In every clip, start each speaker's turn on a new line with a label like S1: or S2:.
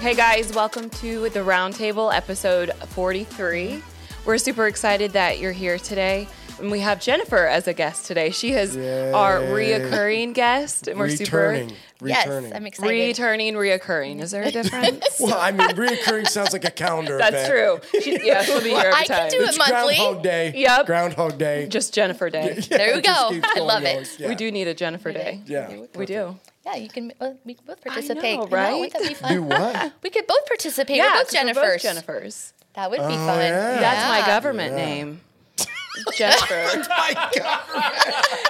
S1: Hey guys, welcome to the Roundtable episode 43. We're super excited that you're here today. And we have Jennifer as a guest today. She is our
S2: Yay.
S1: reoccurring guest. And we're
S2: returning.
S1: super
S2: Returning.
S3: Yes, I'm excited.
S1: returning, reoccurring. Is there a difference?
S2: Well, I mean, reoccurring sounds like a calendar.
S1: That's
S2: event.
S1: true. She, yeah, she'll be here every
S3: I
S1: time.
S3: can do it
S2: It's
S3: monthly.
S2: Groundhog Day.
S1: Yep.
S2: Groundhog Day.
S1: Just Jennifer Day.
S2: Yeah,
S3: There we go. I love it.
S2: Yeah.
S1: We do need a Jennifer Day.
S2: Yeah.
S1: We do.
S3: Yeah, you can. Uh, we can both participate.
S1: know,
S3: You know,
S1: right?
S3: wouldn't that be fun?
S2: Do what?
S3: We could both participate.
S1: Yeah,
S3: we're both
S1: 'cause we're
S3: Jennifers.
S1: Jennifers.
S3: That would be
S2: Oh,
S3: fun.
S2: yeah.
S1: That's my government
S2: Yeah.
S1: name. Jennifer.
S2: My God,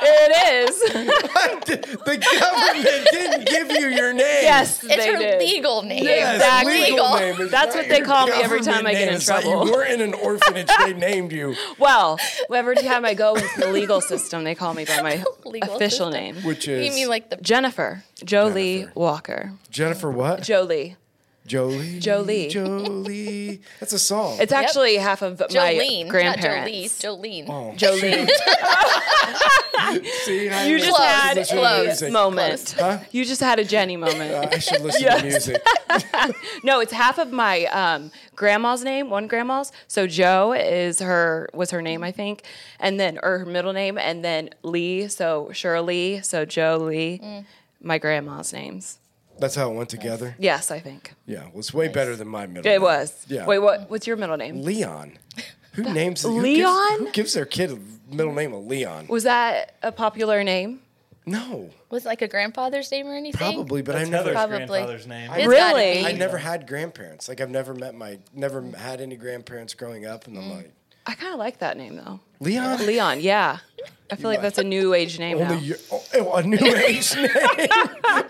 S1: it is.
S2: the government didn't give you your name.
S1: Yes,
S3: It's
S1: they
S3: her
S1: did.
S3: legal name.
S2: Yes,
S1: Exactly.
S2: legal name is
S1: That's
S2: not
S1: what they
S2: your
S1: call me every time I get
S2: name.
S1: in
S2: It's like
S1: trouble.
S2: you weren't in an orphanage. they named you,
S1: Well, every time I go into the legal system, they call me by my
S3: Legal
S1: official
S3: system.
S1: name.
S2: which is
S3: You mean like the
S1: Jennifer. Jolie
S2: Jennifer.
S1: Walker.
S2: Jennifer what?
S1: Jolie.
S2: Jolie.
S1: Jolie.
S2: Jolie. That's a song.
S1: It's actually half of my
S3: Jolene? Not
S1: grandparents.
S3: Jolene. Jolene.
S2: Oh.
S1: Jolene.
S2: See, I
S1: You just
S3: Close,
S1: had a
S2: music.
S1: moment.
S2: Huh?
S1: You just had a Jenny moment.
S2: Uh, I should listen
S1: Yes.
S2: to music.
S1: No, it's half of my um, grandma's name, one grandma's. So Joe is her was her name, I think, and then or her middle name, and then Lee. So Shirley. So Joe Lee.
S3: Mm.
S1: My grandma's names.
S2: That's how it went together.
S1: Yes, I think
S2: Yeah, well, it's way better than my middle.
S1: it
S2: name.
S1: was.
S2: Yeah.
S1: Wait, what? What's your middle name?
S2: Leon. Who names who gives-
S1: Leon?
S2: Who gives their kid a middle name of Leon?
S1: Was that a popular name?
S2: No,
S3: Was it like a grandfather's name or anything?
S2: probably, but I
S4: That's
S2: never.
S4: Heather's
S3: Probably.
S4: grandfather's name.
S3: It's
S1: Really?
S3: gotta be.
S2: I never had grandparents. Like I've never met my, never had any grandparents growing up, and I'm
S3: Mm.
S2: like
S1: I kind of like that name though.
S2: Leon.
S1: Leon. Yeah. I feel like that's a new age name
S2: Only
S1: now.
S2: you, oh, a new age name.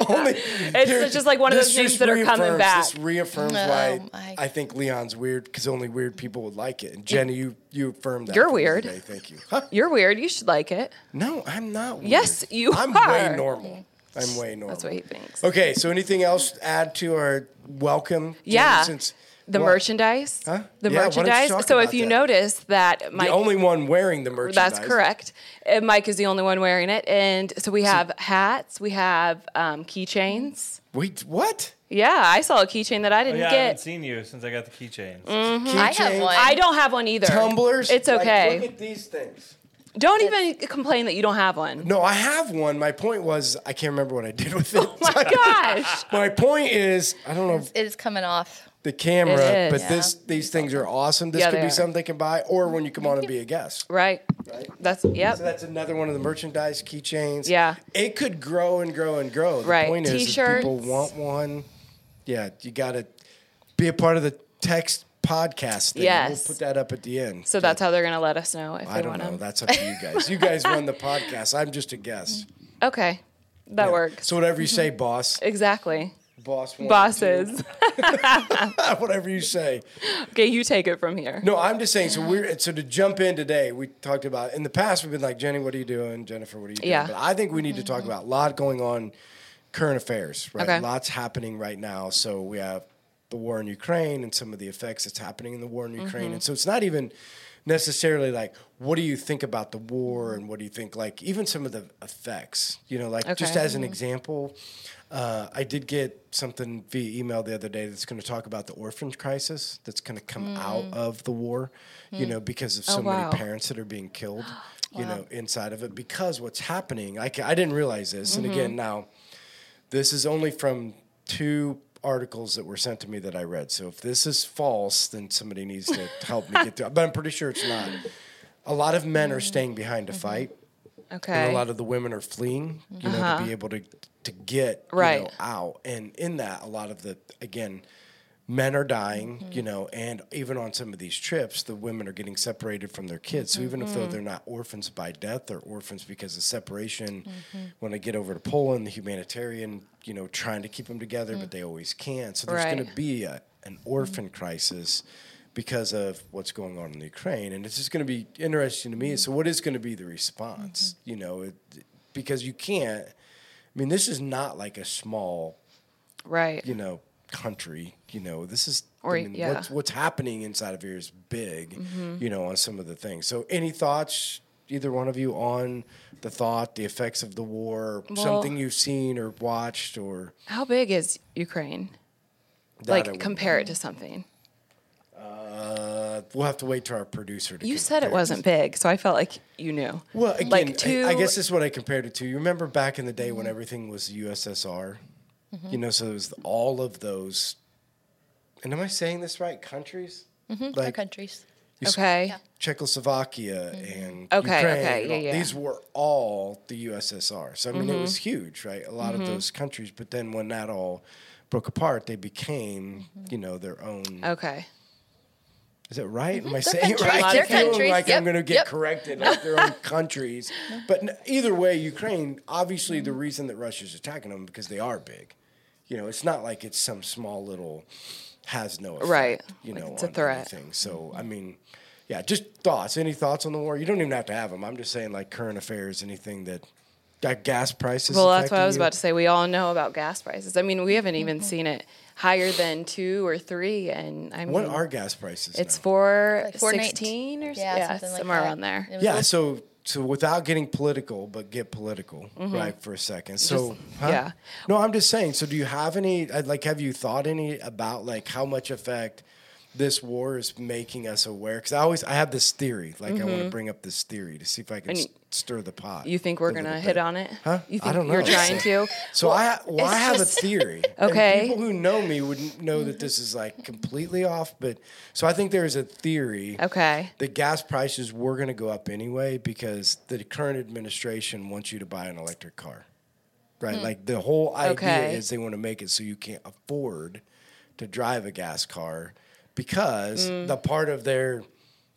S2: Only
S1: It's just like one of those names that are coming back.
S2: This reaffirms
S3: Oh,
S2: why
S3: my.
S2: I think Leon's weird because only weird people would like it. And Jenny, you you affirmed that.
S1: You're weird.
S2: today. Thank you. Huh?
S1: You're weird. You should like it.
S2: No, I'm not. Weird.
S1: Yes, you
S2: I'm
S1: are.
S2: way normal. I'm way normal.
S1: That's what he thinks.
S2: Okay, so anything else to add to our welcome? Jenny,
S1: Yeah.
S2: since
S1: The
S2: what?
S1: merchandise.
S2: Huh?
S1: The
S2: Yeah, why don't you
S1: merchandise. So if you
S2: that?
S1: notice that Mike
S2: the only one wearing the merchandise.
S1: That's correct. Uh, Mike is the only one wearing it. And so we have hats, we have um, keychains.
S2: Wait, what?
S1: Yeah, I saw a keychain that I
S4: Oh,
S1: didn't
S4: yeah, I haven't seen you since I got the keychains.
S1: Mm.
S3: I have one.
S1: I don't have one either.
S2: Tumblers.
S1: It's
S2: Like,
S1: okay.
S2: look at these things.
S1: don't even complain that you don't have one.
S2: No, I have one. My point was I can't remember what I did with it.
S1: Oh my gosh.
S2: My point is I don't know if
S3: It is coming off.
S2: The camera,
S1: It
S2: but
S1: is.
S2: this these things are awesome. This
S1: Yeah,
S2: could be
S1: are.
S2: something they can buy, or when you come on and be a guest.
S1: Right. That's yep.
S2: So that's another one of the merchandise keychains.
S1: Yeah.
S2: it could grow and grow and grow. The
S1: Right.
S2: point is, if
S1: T-shirts.
S2: people want one. Yeah, you got to be a part of the text podcast thing.
S1: Yes.
S2: we'll put that up at the end.
S1: So that's how they're gonna let us know if
S2: I
S1: they
S2: don't
S1: want
S2: know.
S1: them.
S2: That's up to you guys. You guys run the podcast. I'm just a guest.
S1: Okay. That
S2: Yeah.
S1: works.
S2: So whatever you say, boss.
S1: Exactly.
S2: Boss. one,
S1: Bosses.
S2: whatever you say.
S1: okay, you take it from here.
S2: No, I'm just saying. So we're so to jump in today. We talked about in the past. We've been like Jenny, what are you doing? Jennifer, what are you doing?
S1: Yeah.
S2: But I think we need to talk about a lot going on, current affairs. Right,
S1: Okay.
S2: lots happening right now. So we have the war in Ukraine and some of the effects that's happening in the war in
S1: Mm-hmm.
S2: Ukraine. And so it's not even necessarily like what do you think about the war and what do you think like even some of the effects. You know, like just as an example. Uh, I did get something via email the other day that's going to talk about the orphan crisis that's going to come out of the war, you know, because of so
S1: Mm. Oh, wow.
S2: many parents that are being killed, you know, inside of it. Because what's happening, I, I didn't realize this. And again,
S1: Mm-hmm.
S2: now, this is only from two articles that were sent to me that I read. So if this is false, then somebody needs to help me get through. But I'm pretty sure it's not. A lot of men are staying behind to fight
S1: Okay.
S2: and a lot of the women are fleeing, you know, to uh-huh. be able to to get you
S1: Right.
S2: know, out. And in that, a lot of the again, men are dying, mm-hmm. you know, and even on some of these trips, the women are getting separated from their kids. So even if though mm-hmm. they're not orphans by death, they're orphans because of separation. Mm-hmm. When they get over to Poland, the humanitarian, you know, trying to keep them together, but mm. they always can't. So there's going to be a, an orphan crisis because of what's going on in the Ukraine, and it's just going to be interesting to me. So, what is going to be the response? You know, it, because you can't. I mean, this is not like a small,
S1: right.
S2: you know, country. You know, this is.
S1: Or-
S2: I mean,
S1: yeah.
S2: what's what's happening inside of here is big.
S1: Mm-hmm.
S2: You know, on some of the things. So, any thoughts? Either one of you on the thought, the effects of the war,
S1: Well-
S2: something you've seen or watched, or
S1: How big is Ukraine?
S2: That
S1: like compare it to something.
S2: Uh, we'll have to wait till our producer to.
S1: You said it wasn't big, so I felt like you knew.
S2: Well, again,
S1: like
S2: I-
S1: two.
S2: I, guess this is what I compared it to. You remember back in the day
S1: Mm-hmm.
S2: when everything was USSR? You know, so it was all of those. And am I saying this right? Countries?
S3: Mm-hmm. Our countries.
S2: You s-
S1: okay.
S2: Czechoslovakia and
S1: Mm-hmm. Okay,
S2: Ukraine.
S1: okay,
S2: and
S1: yeah,
S2: all-
S1: yeah. Mm-hmm.
S2: These were all the USSR. So I mean, it was huge, right? A lot of those countries. But then when that all broke apart, they became,
S3: Mm-hmm.
S2: you know, their own.
S1: Okay.
S2: Is it right? Am I
S3: They're
S2: saying it
S3: countries.
S2: right? I
S1: They're
S2: keep feeling
S3: countries.
S2: like I'm going to get
S3: yep.
S2: corrected like their own countries. But n- either way, Ukraine, obviously,
S3: Mm-hmm.
S2: the reason that Russia's attacking them because they are big. You know, it's not like it's some small little has no effect.
S1: Right.
S2: You
S1: Like
S2: know,
S1: it's a threat.
S2: anything. So I mean, yeah, just thoughts. Any thoughts on the war? You don't even have to have them. I'm just saying, like current affairs, anything that. Got gas prices.
S1: Well, that's what I was
S2: you?
S1: about to say. We all know about gas prices. I mean, we haven't even
S3: Mm-hmm.
S1: seen it higher than two or three, and I mean,
S2: What are gas prices?
S1: it's
S2: now?
S1: for
S3: Like four night-
S1: sixteen or
S3: Yeah,
S1: yeah,
S3: something like
S1: somewhere
S3: that.
S1: around there.
S2: Yeah,
S3: like-
S2: so so without getting political, but get political, right, for a second. So,
S1: Mm-hmm. Just-
S2: huh?
S1: yeah.
S2: No, I'm just saying. So, do you have any? uh, Like, have you thought any about like how much effect this war is making us aware? Because I always I have this theory. Like, I want to bring up this theory to see if I can
S1: Mm-hmm. And
S2: s- stir the pot.
S1: You think we're gonna
S2: bit.
S1: hit on it?
S2: Huh?
S1: You
S2: I
S1: think
S2: don't know.
S1: you're trying to?
S2: So I well, I have
S1: just-
S2: a theory. And
S1: Okay.
S2: people who know me would know that this is like completely off, but so I think there's a theory
S1: Okay.
S2: the gas prices were going to go up anyway because the current administration wants you to buy an electric car. Right? Like the whole idea
S1: Hmm. Okay.
S2: is they want to make it so you can't afford to drive a gas car because
S1: Hmm.
S2: the part of their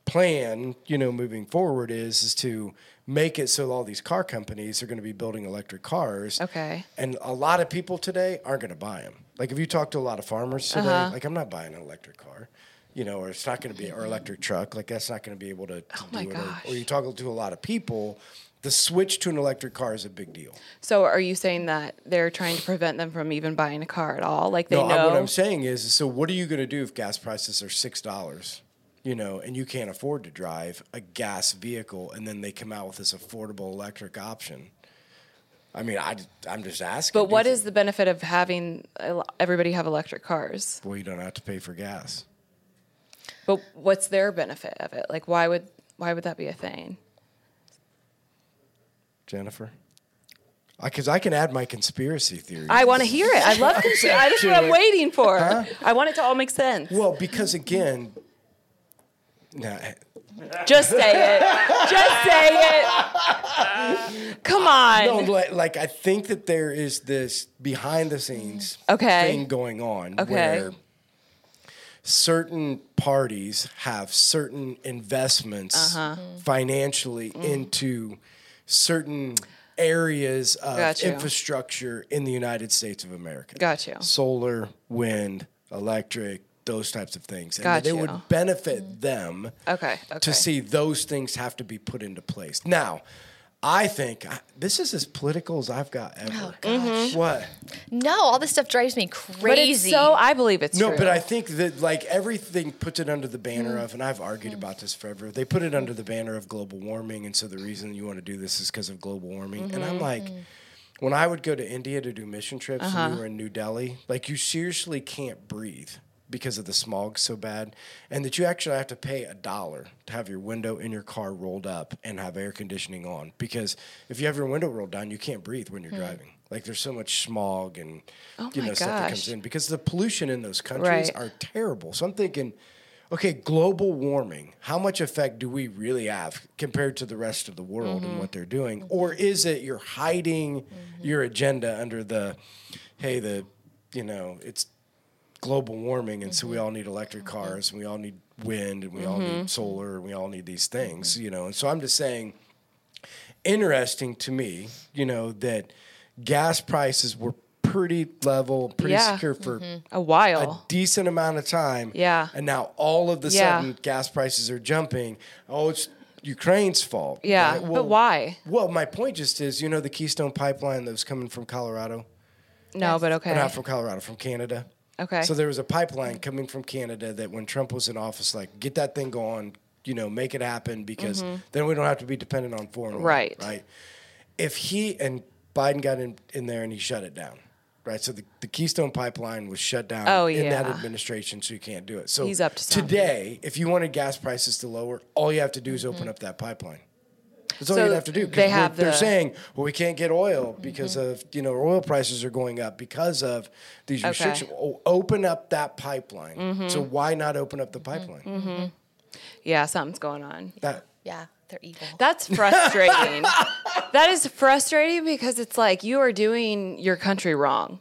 S2: plan, you know, moving forward is is to make it so all these car companies are going to be building electric cars.
S1: Okay.
S2: And a lot of people today aren't going to buy them. Like if you talk to a lot of farmers today,
S1: Uh-huh.
S2: like I'm not buying an electric car, you know, or it's not going to be or electric truck. Like that's not going to be able to, to
S1: Oh my
S2: do it. Or,
S1: gosh.
S2: or you talk to a lot of people, the switch to an electric car is a big deal.
S1: So, are you saying that they're trying to prevent them from even buying a car at all? Like they
S2: no,
S1: know.
S2: what I'm saying is, so what are you going to do if gas prices are six dollars? You know, and you can't afford to drive a gas vehicle, and then they come out with this affordable electric option. I mean, I, I'm just asking.
S1: but what is the benefit of having everybody have electric cars?
S2: Well, you don't have to pay for gas.
S1: But what's their benefit of it? Like, why would why would that be a thing?
S2: Jennifer? Because I, can add my conspiracy theory.
S1: I want to hear it. I love conspiracy. That's what I'm waiting for. I want it to all make sense.
S2: well, because again, nah,
S1: Just say it. Just say it. Come on.
S2: no, like, like I think that there is this behind the scenes
S1: Okay.
S2: thing going on
S1: Okay.
S2: where certain parties have certain investments
S1: Uh-huh.
S2: financially
S1: Mm.
S2: into certain areas of
S1: Got
S2: infrastructure in the United States of America.
S1: Got you.
S2: solar, wind, electric, those types of things. And
S1: Got
S2: that it
S1: you.
S2: would benefit them
S1: Okay. Okay.
S2: to see those things have to be put into place. Now, I think I, this is as political as I've got ever.
S3: Oh, gosh.
S2: What?
S3: No, all this stuff drives me crazy.
S1: But it's so I believe it's
S2: No,
S1: true.
S2: but I think that like everything puts it under the banner
S3: Mm.
S2: of, and I've argued about this forever. They put it under the banner of global warming, and so the reason you want to do this is because of global warming. And
S3: Mm-hmm.
S2: I'm like, when I would go to India to do mission trips, and
S3: Uh-huh.
S2: we were in New Delhi, like you seriously can't breathe because of the smog so bad, and that you actually have to pay a dollar to have your window in your car rolled up and have air conditioning on. Because if you have your window rolled down, you can't breathe when you're hmm. driving. Like there's so much smog and.
S1: Oh
S2: you know stuff that comes in because the pollution in those countries
S1: Right.
S2: are terrible. So I'm thinking, okay, global warming, how much effect do we really have compared to the rest of the world
S1: Mm-hmm.
S2: and what they're doing? Mm-hmm. Or is it you're hiding mm-hmm. your agenda under the, hey, the, you know, it's global warming, and so we mm-hmm. all need electric mm-hmm. cars, and we all need wind, and we all need mm-hmm. solar, and we all need these things, you know. And so I'm just saying, interesting to me, you know, that gas prices were pretty level, pretty
S1: Yeah.
S2: secure for
S1: a
S2: a
S1: while.
S2: A decent amount of time.
S1: Yeah.
S2: And now all of the
S1: Yeah.
S2: sudden gas prices are jumping. Oh, it's Ukraine's fault.
S1: Yeah,
S2: right?
S1: but
S2: Well-
S1: why?
S2: Well, my point just is, you know, the Keystone pipeline that was coming from Colorado.
S1: No, but
S2: Or
S1: okay.
S2: Not from Colorado, from Canada.
S1: Okay.
S2: So there was a pipeline coming from Canada that when Trump was in office, like, get that thing going, you know, make it happen because then we don't have to be dependent on foreign oil.
S1: Mm-hmm. Right.
S2: Right. If he and Biden got in, in there and he shut it down, right? So the, the Keystone Pipeline was shut down
S1: Oh,
S2: in that
S5: administration, so you can't do it. So
S1: He's up to something.
S2: today, if you wanted gas prices to lower, all you have to do is open up that pipeline. That's all
S1: Mm-hmm. So
S2: you'd have to do. 'cause
S1: they
S2: we're-
S1: have
S2: they're
S1: the- Mm-hmm.
S2: saying, well, we can't get oil because of you know oil prices are going up because of these
S1: Okay. Mm-hmm.
S2: restrictions. Oh, open up that pipeline. So why not open up the pipeline?
S1: Yeah, something's going on.
S2: That
S3: Yeah, they're evil.
S1: That's frustrating. that is frustrating because it's like you are doing your country wrong.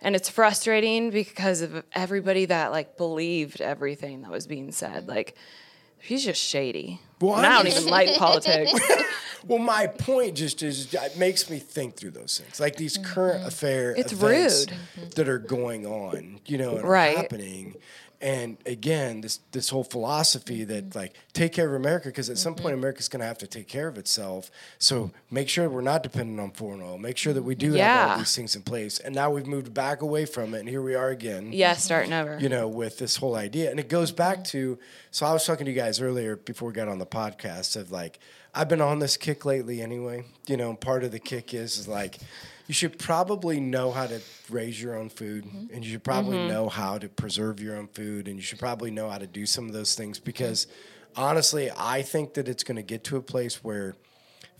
S1: And it's frustrating because of everybody that like believed everything that was being said. Like he's just shady.
S2: Well,
S1: and I
S2: I'm
S1: don't even like politics.
S2: Well, my point just is it makes me think through those things, like these current mm-hmm. affair
S1: It's
S2: events
S1: rude.
S2: that are going on, you know, and are
S1: Right.
S2: happening. And again, this this whole philosophy that mm-hmm. like take care of America because at some point mm-hmm. America's going to have to take care of itself. So make sure we're not dependent on foreign oil. Make sure that we do have all these things in place. And now we've moved back away from it, and here we are again
S1: yeah, starting over.
S2: you know, with this whole idea. And it goes back to so I was talking to you guys earlier before we got on the podcast of like I've been on this kick lately anyway. You know, part of the kick is, is like you should probably know how to raise your own food mm-hmm. and you should probably mm-hmm. know how to preserve your own food and you should probably know how to do some of those things mm-hmm. because honestly, I think that it's going to get to a place where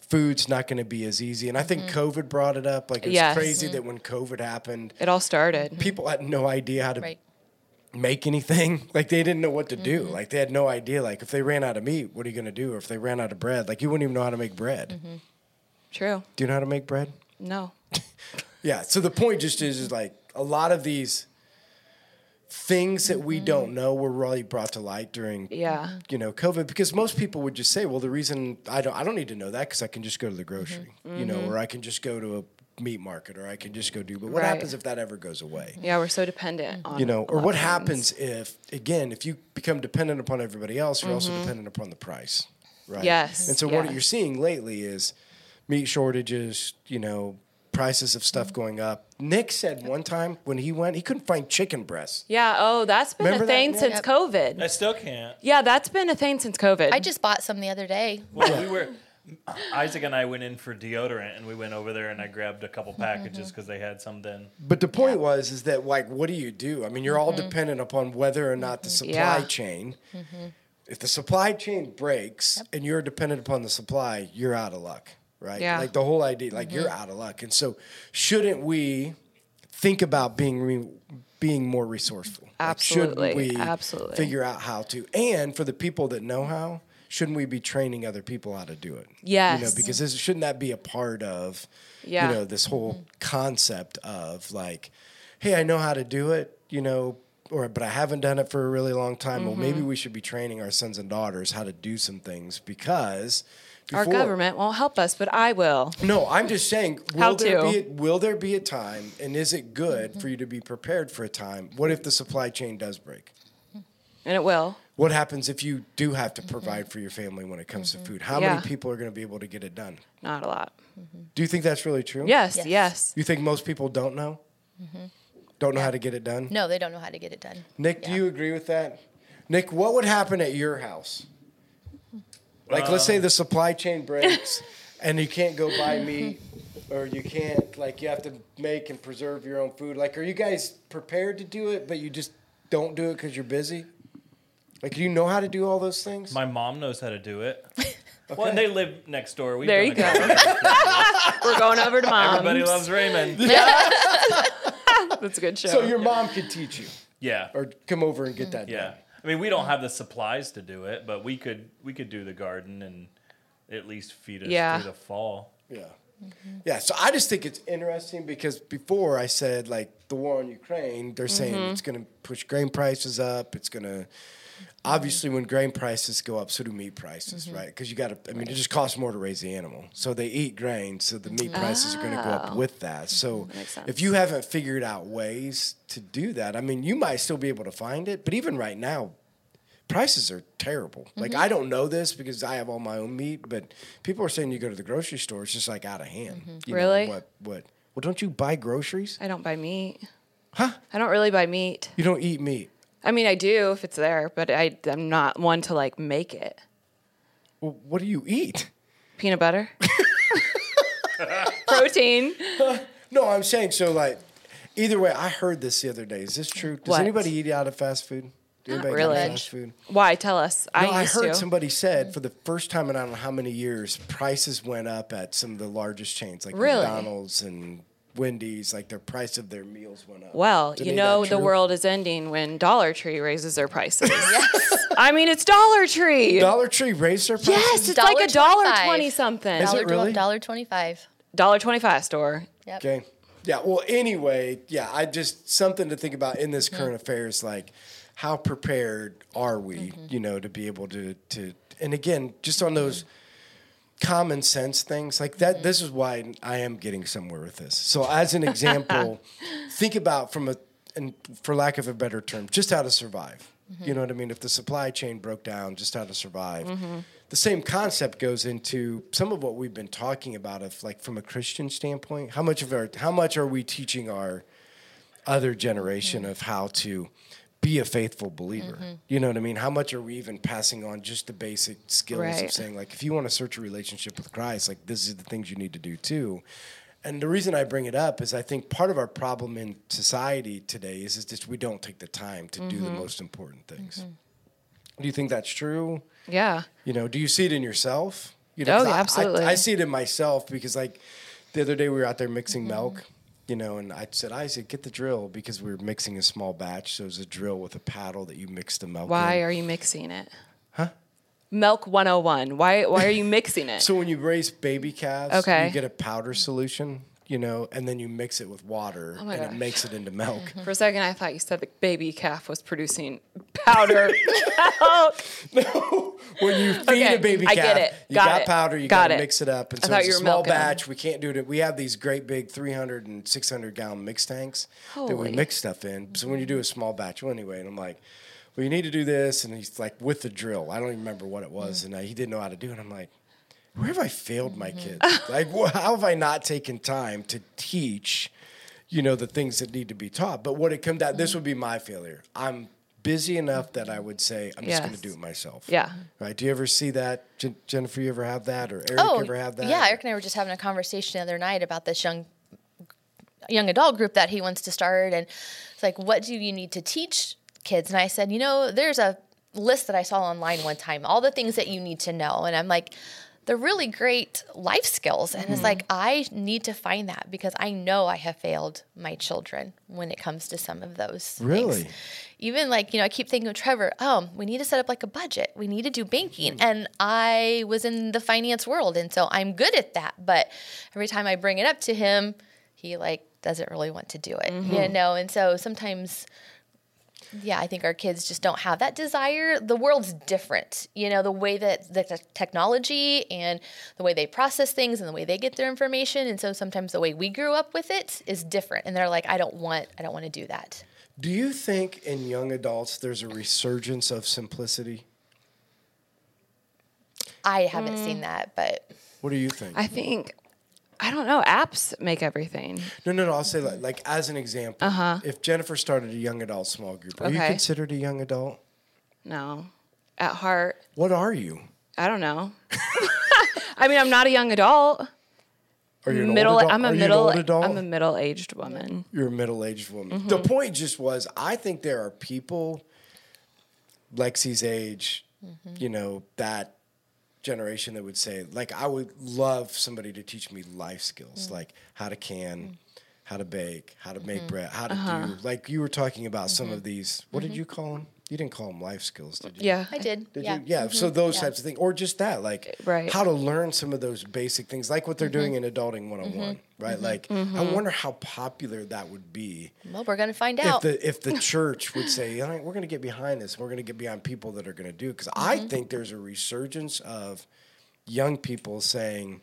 S2: food's not going to be as easy. And I think COVID brought it up. Like it's
S1: Yes.
S2: crazy that when COVID happened,
S1: It all started.
S2: people had no idea how to
S3: Right.
S2: make anything. Like they didn't know what to do. Like they had no idea. Like if they ran out of meat, what are you going to do? Or if they ran out of bread, like you wouldn't even know how to make bread.
S1: True.
S2: Do you know how to make bread?
S1: No.
S2: Yeah. So the point just is, is like a lot of these things that we don't mm-hmm. know were really brought to light during
S1: Yeah.
S2: you know COVID because most people would just say, well, the reason I don't I don't need to know that because I can just go to the mm-hmm. grocery, you know, mm-hmm. or I can just go to a meat market, or I can just go do. But what
S1: Right.
S2: happens if that ever goes away?
S1: Yeah, we're so dependent on
S2: you know, or what happens if, again, if you become dependent upon everybody else, you're also dependent upon the price, right?
S1: Mm-hmm. Yes,
S2: And so
S1: yeah.
S2: what you're seeing lately is meat shortages, you know, prices of
S1: Mm-hmm.
S2: stuff going up. Nick said one time when he went, he couldn't find chicken breasts.
S1: Yeah, oh, that's been
S2: Remember
S1: a thing
S2: Nick?
S1: since
S3: Yep.
S1: COVID.
S4: I still can't.
S1: Yeah, that's been a thing since COVID.
S3: I just bought some the other day.
S4: Well, we were Isaac and I went in for deodorant, and we went over there, and I grabbed a couple
S3: Mm-hmm,
S4: packages because they had some then.
S2: But the point was is that like what do you do? I mean, you're all dependent upon whether or not the supply
S1: Yeah.
S2: chain. If the supply chain breaks and you're dependent upon the supply, you're out of luck, right?
S1: Yeah.
S2: Like the whole idea, like you're out of luck. And so, shouldn't we think about being re- being more resourceful? Like, shouldn't
S1: Absolutely,
S2: we
S1: absolutely.
S2: figure out how to? And for the people that know how, shouldn't we be training other people how to do it? Yes. You know, because this, shouldn't that be a part of?
S1: Yeah.
S2: you know this whole concept of like hey i know how to do it you know or but i haven't done it for a really long time well maybe
S1: Mm-hmm.
S2: we should be training our sons and daughters how to do some things because
S1: Our government won't help us, but I will.
S2: no i'm just saying will
S1: How
S2: there
S1: to.
S2: be a, will there be a time and is it good for you to be prepared for a time what if the supply chain does break
S1: And it will.
S2: what happens if you do have to provide for your family when it comes to mm-hmm. food how
S1: Yeah.
S2: many people are going to be able to get it done
S1: Not a lot. Mm-hmm.
S2: do you think that's really true
S1: Yes, yes.
S3: Yes.
S2: you think most people don't know mm-hmm. don't know how to get it done
S3: No, they don't know how to get it done.
S2: Nick, do you agree with that? Nick, what would happen at your house? Like, let's say um, the supply chain breaks and you can't go buy meat or you can't, like, you have to make and preserve your own food. Like, are you guys prepared to do it, but you just don't do it because you're busy? Like, do you know how to do all those things?
S4: My mom knows how to do it. Well, and they live next door. We've
S1: There you go. We're going over to mom's.
S4: Everybody loves Raymond. Yeah.
S1: That's a good show.
S2: so your mom could teach you
S4: Yeah.
S2: or come over and get that
S4: Yeah.
S2: done.
S4: I mean, we don't have the supplies to do it, but we could we could do the garden and at least feed us
S1: Yeah.
S4: through the fall.
S2: Yeah. Mm-hmm. Yeah, so I just think it's interesting because before I said like the war on Ukraine, they're saying mm-hmm. it's going to push grain prices up. It's going to obviously when grain prices go up, so do meat prices, mm-hmm. right? Because you got to. I mean, it just costs more to raise the animal, so they eat grain, so the meat prices are going to go up with oh. that. Mm-hmm. So
S1: Makes sense.
S2: if you haven't figured out ways to do that, I mean, you might still be able to find it, but even right now, prices are terrible. Like mm-hmm. I don't know this because I have all my own meat, but people are saying you go to the grocery store, it's just like out of hand. You know,
S1: Really?
S2: what? What? Well, don't you buy groceries?
S1: I don't buy meat.
S2: Huh?
S1: I don't really buy meat.
S2: You don't eat meat.
S1: I mean, I do if it's there, but I, I'm not one to like make it.
S2: Well, what do you eat?
S1: Peanut butter, protein.
S2: No, I'm saying so. Like, Either way, I heard this the other day. Is this true? Does
S1: What?
S2: anybody eat out of fast food? Do
S1: Not
S2: anybody eat out of
S1: really.
S2: Fast food.
S1: Why? Tell us.
S2: No,
S1: I
S2: I
S1: used
S2: heard
S1: to.
S2: somebody said for the first time in I don't know how many years, prices went up at some of the largest chains like
S1: Really?
S2: McDonald's and Wendy's. Like their price of their meals went up.
S1: Well,
S2: Is
S1: you know the world is ending when Dollar Tree raises their prices. yes. I mean, it's Dollar Tree.
S2: Dollar Tree raised their prices.
S1: yes, it's like a dollar twenty something.
S2: Is it
S3: Dollar
S2: really?
S3: dollar twenty five.
S1: Dollar twenty five store.
S3: Yep.
S2: Okay. Yeah. Well, anyway, yeah. I just something to think about in this
S1: Mm-hmm.
S2: current affairs, like how prepared are we,
S1: Mm-hmm.
S2: you know, to be able to to and again, just on those common sense things like that. Mm-hmm. This is why I am getting somewhere with this. So, as an example, think about from a and for lack of a better term, just how to survive. Mm-hmm. You know what I mean? If the supply chain broke down, just how to survive. Mm-hmm. The same concept goes into some of what we've been talking about of like from a Christian standpoint. How much of our how much are we teaching our other generation of how to be a faithful believer? Mm-hmm. You know what I mean? How much are we even passing on just the basic skills of saying like if you want to search a relationship with Christ, like this is the things you need to do too. And the reason I bring it up is I think part of our problem in society today is, is just we don't take the time to do the mm-hmm. most important things. Mm-hmm. Do you think that's true?
S1: Yeah.
S2: You know, do you see it in yourself? You know,
S1: Oh, yeah,
S2: I- I-
S1: absolutely.
S2: I, see it in myself because, like, the other day we were out there mixing
S1: Mm-hmm.
S2: milk, you know, and I said, Isaac, get the drill because we were mixing a small batch. So it was a drill with a paddle that you mix the milk
S1: Why
S2: in.
S1: are you mixing it? Huh? Milk 101. Why why are you mixing it?
S2: So when you raise baby calves,
S1: Okay.
S2: you get a powder solution, you know, and then you mix it with water
S1: Oh
S2: and it makes it into milk.
S1: For a second, I thought you said the baby calf was producing powder milk.
S2: when you feed
S1: Okay,
S2: a baby
S1: I
S2: calf,
S1: get it.
S2: you
S1: Got
S2: got,
S1: it.
S2: powder, you
S1: Got
S2: to mix it up. And so it's a small batch. We can't do it. We have these great big 300 and 600 gallon mix tanks that we mix stuff in. So when you do a small batch, well, anyway, and I'm like, well, you need to do this. And he's like, with the drill. I don't even remember what it was. And uh, he didn't know how to do it. I'm like, where have I failed my mm-hmm. kids? like, wh- how have I not taken time to teach, you know, the things that need to be taught? But what it comes down, this mm-hmm. would be my failure. I'm busy enough that I would say, I'm just going to do it myself.
S1: Yeah.
S2: Right. Do you ever see that, Jen- Jennifer? You ever have that, or Eric
S3: Oh,
S2: ever have that?
S3: yeah. Eric and I were just having a conversation the other night about this young young adult group that he wants to start, and it's like, what do you need to teach kids? And I said, you know, there's a list that I saw online one time, all the things that you need to know, and I'm like. They're really great life skills. And it's mm-hmm. like, I need to find that because I know I have failed my children when it comes to some of those. things.
S2: Really?
S3: even like you know i keep thinking of trevor oh we need to set up like a budget we need to do banking mm. and i was in the finance world and so i'm good at that but every time i bring it up to him he like doesn't really want to do it you mm-hmm. know and so sometimes yeah i think our kids just don't have that desire. The world's different you know the way that the te- technology and the way they process things and the way they get their information. And so sometimes the way we grew up with it is different. And they're like i don't want i don't want to do that.
S2: Do you think in young adults there's a resurgence of simplicity?
S3: I haven't seen mm. that, but
S2: What do you think?
S1: I think, I don't know, apps make everything.
S2: no, no, no. I'll say like, like as an example, uh-huh. if Jennifer started a young adult small group, are you considered a young adult?
S1: No. At heart,
S2: What are you?
S1: I don't know. I mean, I'm not a young adult.
S2: Are you
S1: middle. I'm a
S2: Are you an
S1: middle. I'm a middle-aged woman.
S2: You're a middle-aged woman.
S1: Mm-hmm.
S2: The point just was, I think there are people Lexi's age,
S1: Mm-hmm.
S2: you know, that generation that would say, like, I would love somebody to teach me life skills,
S1: Mm.
S2: like how to can, how to bake, how to
S1: Mm-hmm.
S2: make bread, how to
S1: Uh-huh.
S2: do. Like you were talking about some of these. What did you call them? You didn't call them life skills, did you?
S1: Mm-hmm. Yeah.
S3: I did.
S2: Did
S3: yeah.
S2: you? Yeah. So those types of things, or just that, like
S1: Right.
S2: how to learn some of those basic things, like what they're doing
S3: Mm-hmm.
S2: in Adulting 101, right? Like, I wonder how popular that would be
S3: Well, we're gonna find
S2: if
S3: out.
S2: the if the church would say, All right, we're going to get behind this, we're going to get behind people that are going to do. Because I
S3: Mm-hmm.
S2: think there's a resurgence of young people saying.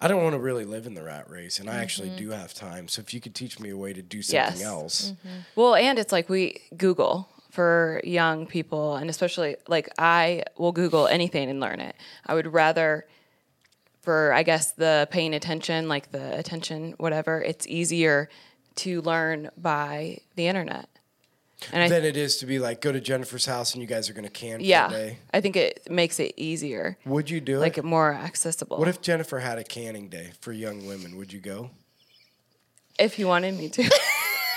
S2: I don't want to really live in the rat race, and I actually
S3: Mm-hmm.
S2: do have time. So if you could teach me a way to do something
S1: Yes.
S2: else,
S1: Well, and it's like we Google for young people, and especially like I will Google anything and learn it. I would rather, for I guess the paying attention, like the attention, whatever. It's easier to learn by the internet. And
S2: than it is to be like go to Jennifer's house and you guys are going to can
S1: yeah,
S2: day.
S1: I think it makes it easier,
S2: Would you do it?
S1: like
S2: it?
S1: more accessible.
S2: What if Jennifer had a canning day for young women? Would you go?
S1: if you wanted me to.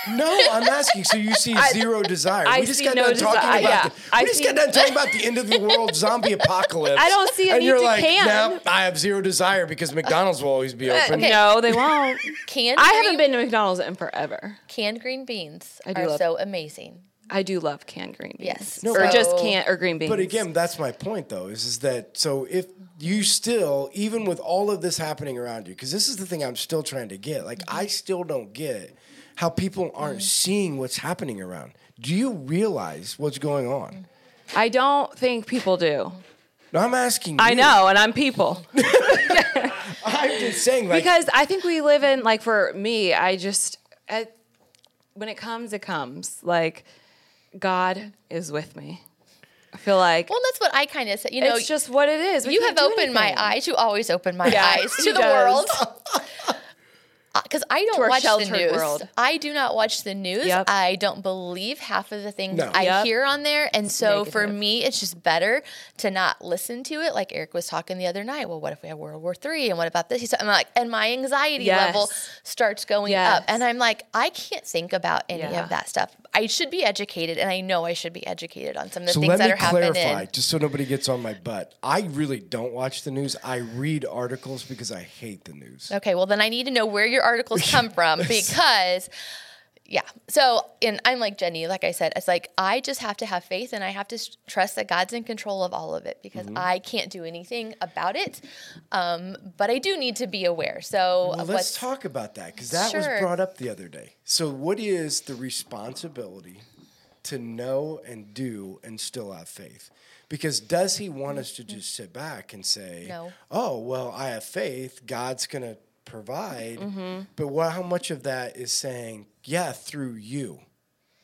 S2: No, I'm asking. So you see zero desire.
S1: I
S2: we just got
S1: no
S2: done talking
S1: desire,
S2: about
S1: yeah.
S2: the, we
S1: I
S2: just
S1: see-
S2: got done talking about the end of the world zombie apocalypse.
S1: I don't see a
S2: and
S1: need
S2: you're
S1: to
S2: like,
S1: can.
S2: No, I have zero desire because McDonald's will always be uh, open.
S3: okay.
S1: No, they won't.
S3: Canned
S1: I
S3: green,
S1: haven't been to McDonald's in forever.
S3: canned green beans
S1: I do
S3: are
S1: love-
S3: so amazing.
S1: I do love canned green beans.
S3: Yes.
S2: No,
S1: or
S2: but-
S1: just canned or green beans.
S2: But again, that's my point, though, is, is that so if you still, even with all of this happening around you, because this is the thing I'm still trying to get. Like, I still don't get how people aren't seeing what's happening around. Do you realize what's going on?
S1: I don't think people do.
S2: No, I'm asking.
S1: I know, and I'm people.
S2: I'm just saying, like,
S1: because I think we live in like for me, I just I, when it comes, it comes. Like God is with me. I feel like
S3: Well, that's what I kind of said. You know,
S1: it's just what it is. We
S3: you have
S1: do
S3: opened my eyes. You always open my
S1: Yeah,
S3: eyes to the
S1: does.
S3: world. Uh, because I don't watch the news.
S1: world.
S3: I do not watch the news.
S1: Yep.
S3: I don't believe half of the things
S2: No.
S3: I
S1: Yep.
S3: hear on there. And so for me, it's just better to not listen to it. Like Eric was talking the other night. Well, what if we have World War Three? And what about this? He said, I'm like, and my anxiety
S1: Yes.
S3: level starts going
S1: Yes.
S3: up. And I'm like, I can't think about any
S1: Yeah.
S3: of that stuff. I should be educated, and I know I should be educated on some of the
S2: so
S3: things that are happening.
S2: clarify, just so nobody gets on my butt. I really don't watch the news. I read articles because I hate the news.
S3: Okay, well then I need to know where your articles come from because yeah. So, and I'm like Jenny, like I said, it's like I just have to have faith and I have to trust that God's in control of all of it because
S2: Mm-hmm.
S3: I can't do anything about it. Um, but I do need to be aware. So,
S2: Well, let's talk about that because that was brought up the other day. So, what is the responsibility to know and do and still have faith? Because does he want us to just sit back and say,
S3: No.
S2: "Oh, well, I have faith. God's going to provide," mm-hmm. but what, how much of that is saying, "Yeah, through you."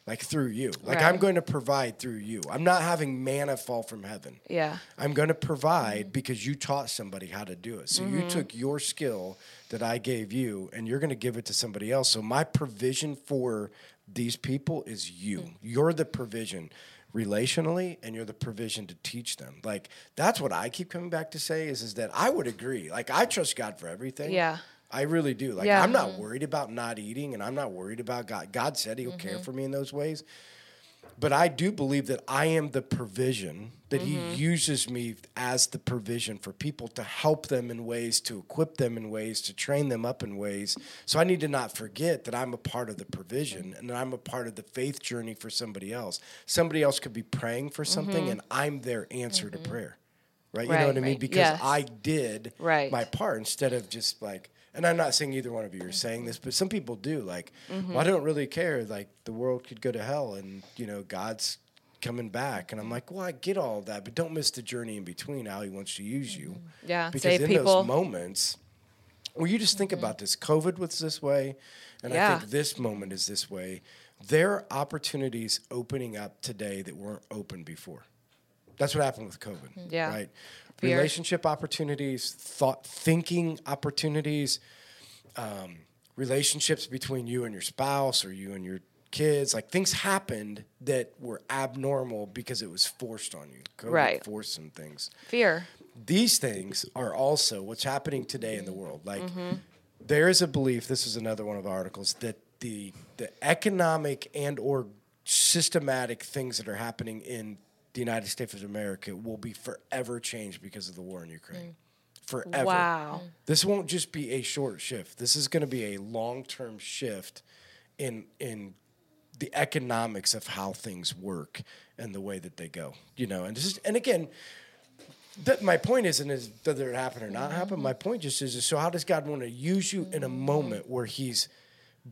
S2: Like through you. Like I'm going to provide through you. I'm not having manna fall from heaven.
S1: Yeah.
S2: I'm going to provide because you taught somebody how to do it. So you mm-hmm. took your skill that I gave you and you're going to give it to somebody else. So my provision for these people is you. Mm. You're the provision relationally and you're the provision to teach them. Like that's what I keep coming back to say is is that I would agree. Like I trust God for everything.
S1: Yeah.
S2: I really do. Like
S1: Yeah.
S2: I'm not mm-hmm. worried about not eating and I'm not worried about God. God said he'll care mm-hmm. for me in those ways. But I do believe that I am the provision, that
S1: Mm-hmm.
S2: He uses me as the provision for people to help them in ways, to equip them in ways, to train them up in ways. So I need to not forget that I'm a part of the provision and that I'm a part of the faith journey for somebody else. Somebody else could be praying for something and I'm their answer to prayer. Right? You know
S1: Mm-hmm.
S2: What I mean?
S1: Right.
S2: Because
S1: Yes.
S2: I did
S1: Right.
S2: my part instead of just like and I'm not saying either one of you are saying this, but some people do. Like,
S1: Mm-hmm.
S2: well, I don't really care. Like, the world could go to hell, and you know, God's coming back. And I'm like, well, I get all that, but don't miss the journey in between. How He wants to use you.
S1: Mm-hmm. Yeah,
S2: because
S1: save
S2: in
S1: people.
S2: those moments, well, you just think about this. COVID was this way, and I
S1: Mm-hmm.
S2: Think this moment is this way. There are opportunities opening up today that weren't open before. That's what happened with COVID.
S1: Yeah.
S2: Right.
S1: Fear.
S2: Relationship opportunities, thought thinking opportunities, um, relationships between you and your spouse or you and your kids. Like things happened that were abnormal because it was forced on you. COVID
S1: Right.
S2: forced some things
S1: Fear.
S2: these things are also what's happening today in the world. Like
S1: Mm-hmm.
S2: there is a belief. This is another one of the articles that the the economic and or systematic things that are happening in the United States of America will be forever changed because of the war in Ukraine. Mm. Forever.
S1: Wow. Mm.
S2: This won't just be a short shift. This is going to be a long term shift in in the economics of how things work and the way that they go. You know, and this is and again, that my point isn't is whether it happen or not happen. Mm-hmm. My point just is, is so how does God want to use you in a moment where He's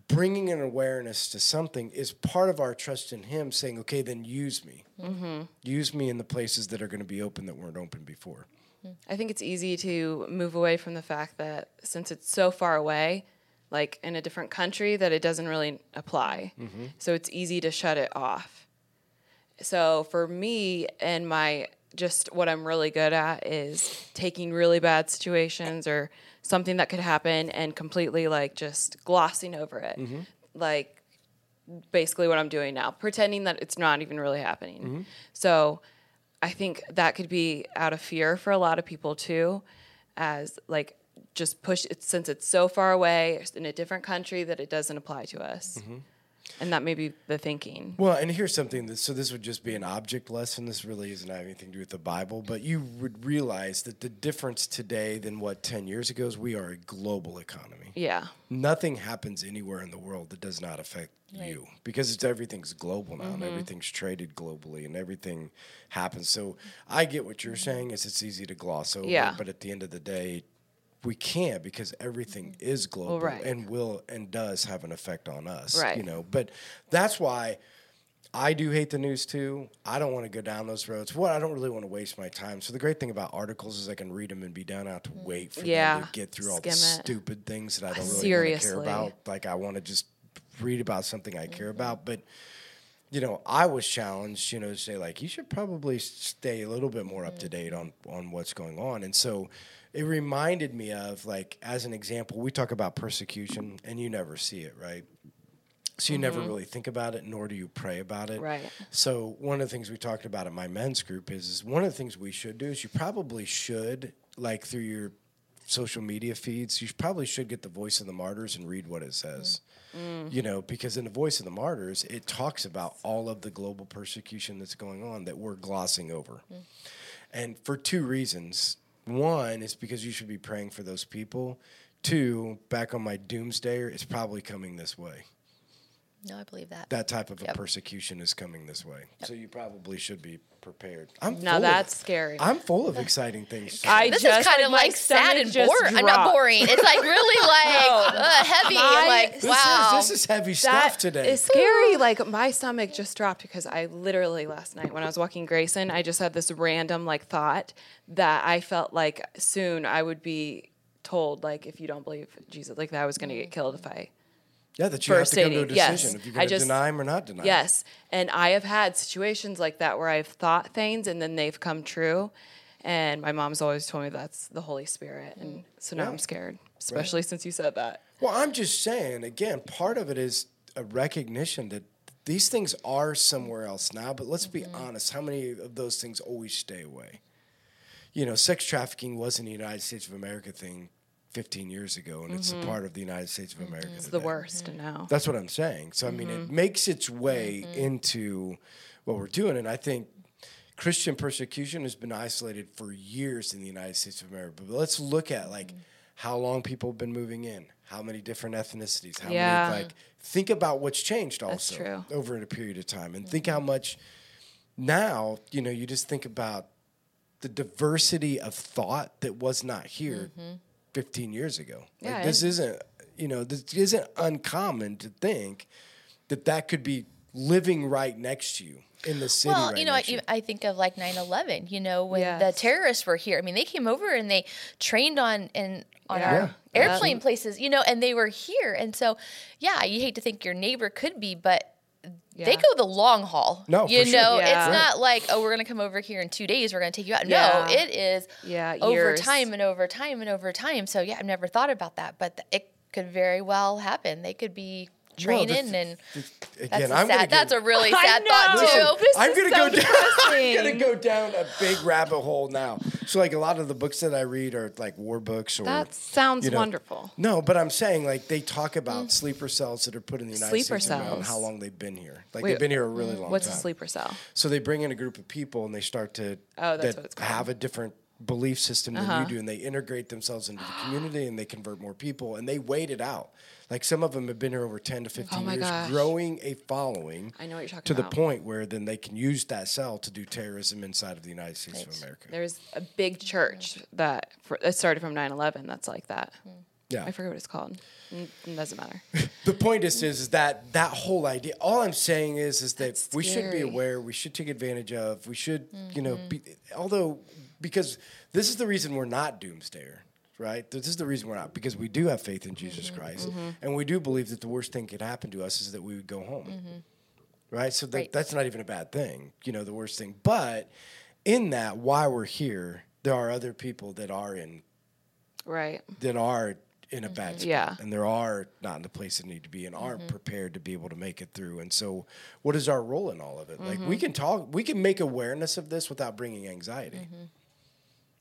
S2: bringing an awareness to something is part of our trust in Him, saying, "Okay, then use me, mm-hmm. use me in the places that are going to be open that weren't open before." Mm-hmm.
S1: I think it's easy to move away from the fact that since it's so far away, like in a different country, that it doesn't really apply. Mm-hmm. So it's easy to shut it off. So for me and my just what I'm really good at is taking really bad situations or something that could happen and completely like just glossing over it. Like basically what I'm doing now, pretending that it's not even really happening. So I think that could be out of fear for a lot of people too, as like just push it since it's so far away in a different country that it doesn't apply to us.
S2: Mm-hmm.
S1: And that may be the thinking.
S2: Well, and here's something that so this would just be an object lesson. This really doesn't have anything to do with the Bible, but you would realize that the difference today than what 10 years ago is we are a global economy.
S1: Yeah.
S2: Nothing happens anywhere in the world that does not affect you because it's everything's global now and mm-hmm. everything's traded globally and everything happens. So I get what you're mm-hmm. saying is it's easy to gloss over,
S1: Yeah.
S2: but at the end of the day, we can't because everything is global
S1: right.
S2: and will and does have an effect on us.
S1: Right.
S2: You know, but that's why I do hate the news too. I don't want to go down those roads. What I don't really want to waste my time. So the great thing about articles is I can read them and be down out to mm. wait for them
S1: Yeah.
S2: to get through all the
S1: it.
S2: stupid things that I don't really
S1: Seriously.
S2: care about. Like I want to just read about something I care mm-hmm. about, but you know, I was challenged, you know, to say like you should probably stay a little bit more up to mm. date on on what's going on. And so it reminded me of like as an example, we talk about persecution and you never see it, right? So you never mm-hmm. really think about it, nor do you pray about it.
S1: Right.
S2: So one of the things we talked about at my men's group is, is one of the things we should do is you probably should like through your social media feeds, you probably should get the voice of the martyrs and read what it says. Mm-hmm. You know, because in the voice of the martyrs, it talks about all of the global persecution that's going on that we're glossing over. Mm. And for two reasons. One is because you should be praying for those people. Two, back on my doomsdayer, it's probably coming this way.
S3: No, I believe that.
S2: That type of a persecution is coming this way. So you probably should be prepared. I'm
S1: Now
S2: full
S1: that's
S2: of,
S1: scary.
S2: I'm full of exciting things.
S1: I
S3: this
S1: just,
S3: is kind of
S1: like,
S3: like sad and boring. I'm not boring. It's like really like uh, heavy.
S1: My-
S3: like
S2: this
S3: wow.
S2: is this is heavy
S1: That
S2: stuff today.
S1: is scary. Like my stomach just dropped because I literally last night when I was walking Grayson, I just had this random like thought that I felt like soon I would be told like if you don't believe Jesus, like that I was going to get killed if I.
S2: yeah, that you have to come to a decision
S1: yes.
S2: if you're going to deny him or not deny him.
S1: Yes, and I have had situations like that where I've thought things and then they've come true. And my mom's always told me that's the Holy Spirit, and so now
S2: Yeah.
S1: I'm scared, especially since you said that.
S2: Well, I'm just saying, again, part of it is a recognition that these things are somewhere else now, but let's be mm-hmm. honest, how many of those things always stay away? You know, sex trafficking wasn't a United States of America thing 15 years ago, and it's a mm-hmm. part of the United States of America. Mm-hmm.
S1: It's the
S2: today.
S1: worst now.
S2: That's what I'm saying. So I mean, it mm-hmm. makes its way into what we're doing, and I think Christian persecution has been isolated for years in the United States of America. But let's look at like how long people have been moving in, how many different ethnicities, how
S1: Yeah.
S2: many like think about what's changed also over a period of time, and think how much now you know you just think about the diversity of thought that was not here 15 years ago.
S1: Yeah,
S2: like this isn't, you know, this isn't uncommon to think that that could be living right next to you in the city.
S3: Well,
S2: right
S3: you know, I,
S2: next to you.
S3: I think of like 9/11. You know, when the terrorists were here. I mean, they came over and they trained on and on
S1: Yeah.
S3: our
S2: Yeah,
S3: airplane places. You know, and they were here. And so, yeah, you hate to think your neighbor could be, but they go the long haul.
S2: No,
S3: you
S2: for sure.
S3: know,
S1: Yeah.
S3: it's not like oh, we're gonna come over here in two days. We're gonna take you out.
S1: Yeah.
S3: No, it is
S1: Yeah,
S3: over
S1: years.
S3: time and over time and over time. So yeah, I've never thought about that, but th- it could very well happen. They could be
S2: Well, the
S3: training
S2: th-
S3: and.
S2: Again,
S3: That's, a
S2: I'm
S3: sad,
S2: get-
S3: that's a really
S1: I
S3: sad thought
S1: know.
S3: too.
S1: This
S2: I'm gonna
S1: so
S2: go down. I'm gonna go down a big rabbit hole now. So, like a lot of the books that I read are like war books or
S1: That sounds
S2: you know-
S1: wonderful.
S2: No, but I'm saying like they talk about sleeper cells that are put in the United
S1: Sleeper
S2: States of America and
S1: cells.
S2: how long they've been here. Like
S1: Wait,
S2: they've been here a really long
S1: What's
S2: time.
S1: What's a sleeper cell?
S2: So they bring in a group of people and they start to
S1: Oh, that's
S2: that
S1: what it's called.
S2: have a different belief system than
S1: Uh-huh.
S2: you do, and they integrate themselves into the community and they convert more people and they wait it out. Like some of them have been here over ten to fifteen
S1: Oh my
S2: years,
S1: gosh.
S2: growing a following.
S1: I know what you're talking
S2: to
S1: about.
S2: the point where then they can use that cell to do terrorism inside of the United States of America.
S1: There's a big church that for, it started from 9/11. That's like that.
S2: Yeah,
S1: I forget what it's called. It doesn't matter.
S2: the point is, is is that that whole idea. All I'm saying is, is that
S1: That's
S2: we should be aware. We should take advantage of. We should, you know,
S1: Mm-hmm.
S2: be, although because this is the reason we're not doomsdayer, right? This is the reason we're not because we do have faith in Jesus
S1: Mm-hmm.
S2: Christ, and we do believe that the worst thing could happen to us is that we would go home, right? So that,
S3: Right.
S2: that's not even a bad thing, you know, the worst thing. But in that, while we're here, there are other people that are in
S1: right.
S2: that are in a bad spot
S1: Mm-hmm. Yeah.
S2: and there are not in the place they need to be and aren't
S1: Mm-hmm.
S2: prepared to be able to make it through and so what is our role in all of it like
S1: Mm-hmm.
S2: we can talk we can make awareness of this without bringing anxiety